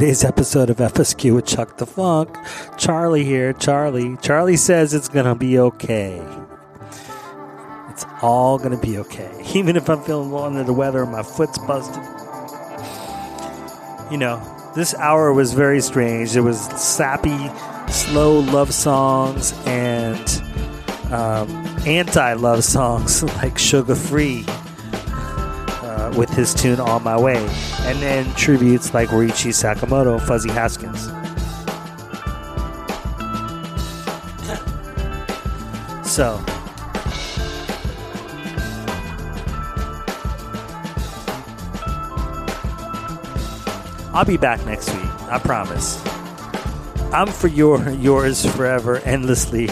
Today's episode of FSQ with Chuck Da Fonk. Charlie here. Charlie. Charlie says it's going to be okay. It's all going to be okay. [LAUGHS] Even if I'm feeling little under the weather and my foot's busted. You know, this hour was very strange. There was sappy, slow love songs and um, anti love songs [LAUGHS] like Suga Free uh, with his tune On My Way, and then tributes like Ryuichi Sakamoto Fuzzy Haskins. So, I'll be back next week. I promise. I'm for your yours forever, endlessly.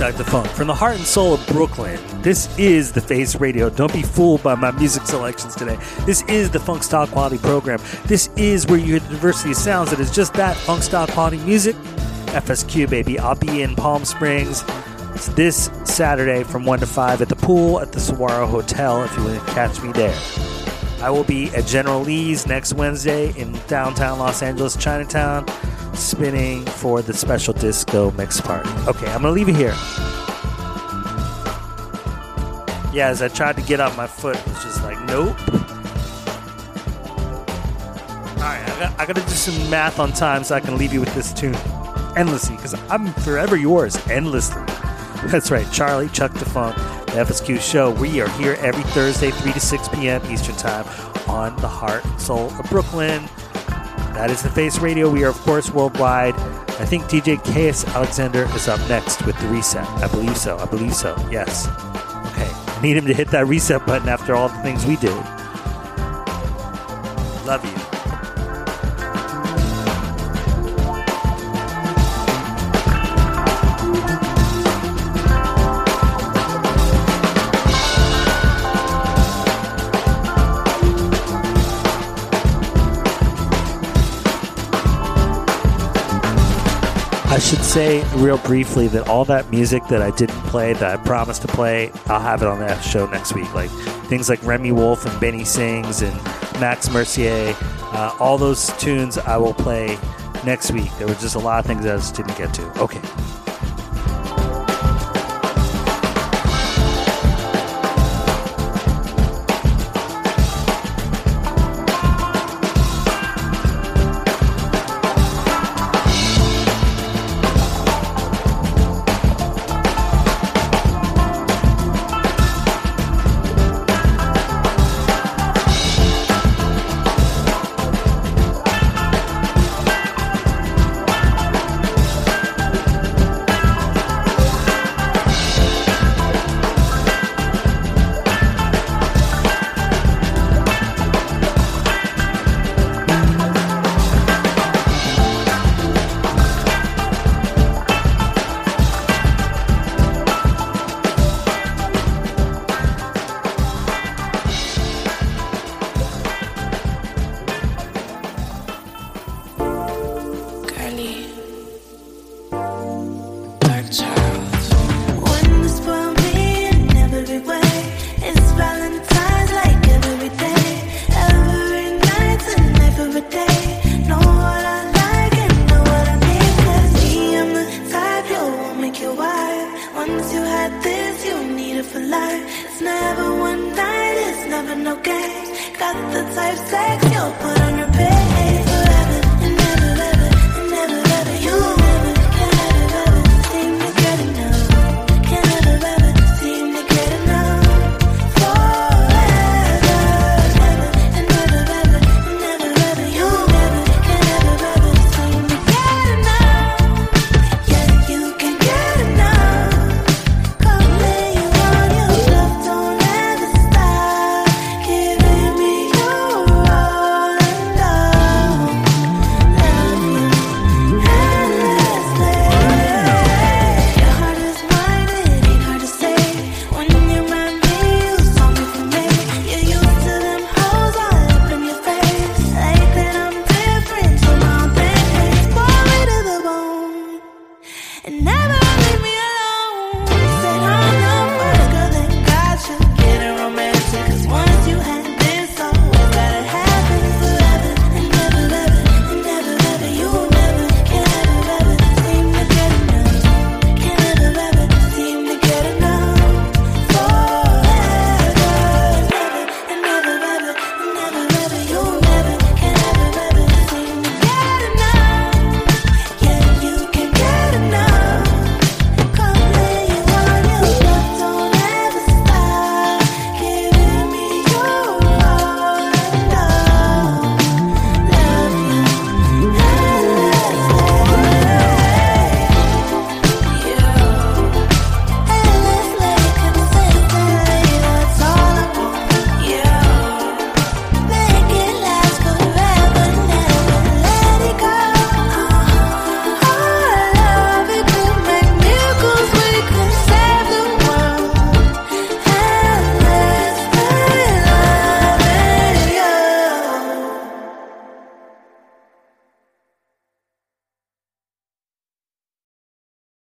Chuck Da Fonk. From the heart and soul of Brooklyn, this is The Face Radio. Don't be fooled by my music selections today. This is the Funk Style Quality program. This is where you hear the diversity of sounds that is just that Funk Style Quality music. FSQ, baby. I'll be in Palm Springs this Saturday from 1 to 5 at the pool at the Saguaro Hotel if you want to catch me there. I will be at General Lee's next Wednesday in downtown Los Angeles, Chinatown, spinning for the special disco mix party. Okay, I'm gonna leave you here. Yeah, as I tried to get off my foot, it was just like, nope. Alright, I, got, I gotta do some math on time so I can leave you with this tune endlessly, because I'm forever yours, endlessly. That's right, Charlie, Chuck Da Fonk, the FSQ show. We are here every Thursday, 3 to 6 p.m. Eastern Time on the heart and soul of Brooklyn. That is the Face Radio. We are, of course, worldwide. I think DJ KS Alexander is up next with the reset. I believe so. I believe so. Yes. Okay. I need him to hit that reset button after all the things we did. Love you. I should say real briefly that all that music that I didn't play that I promised to play, I'll have it on that show next week. Like things like Remi Wolf and Benny Sings and Max Mercier, uh, all those tunes I will play next week. There was just a lot of things I just didn't get to. Okay.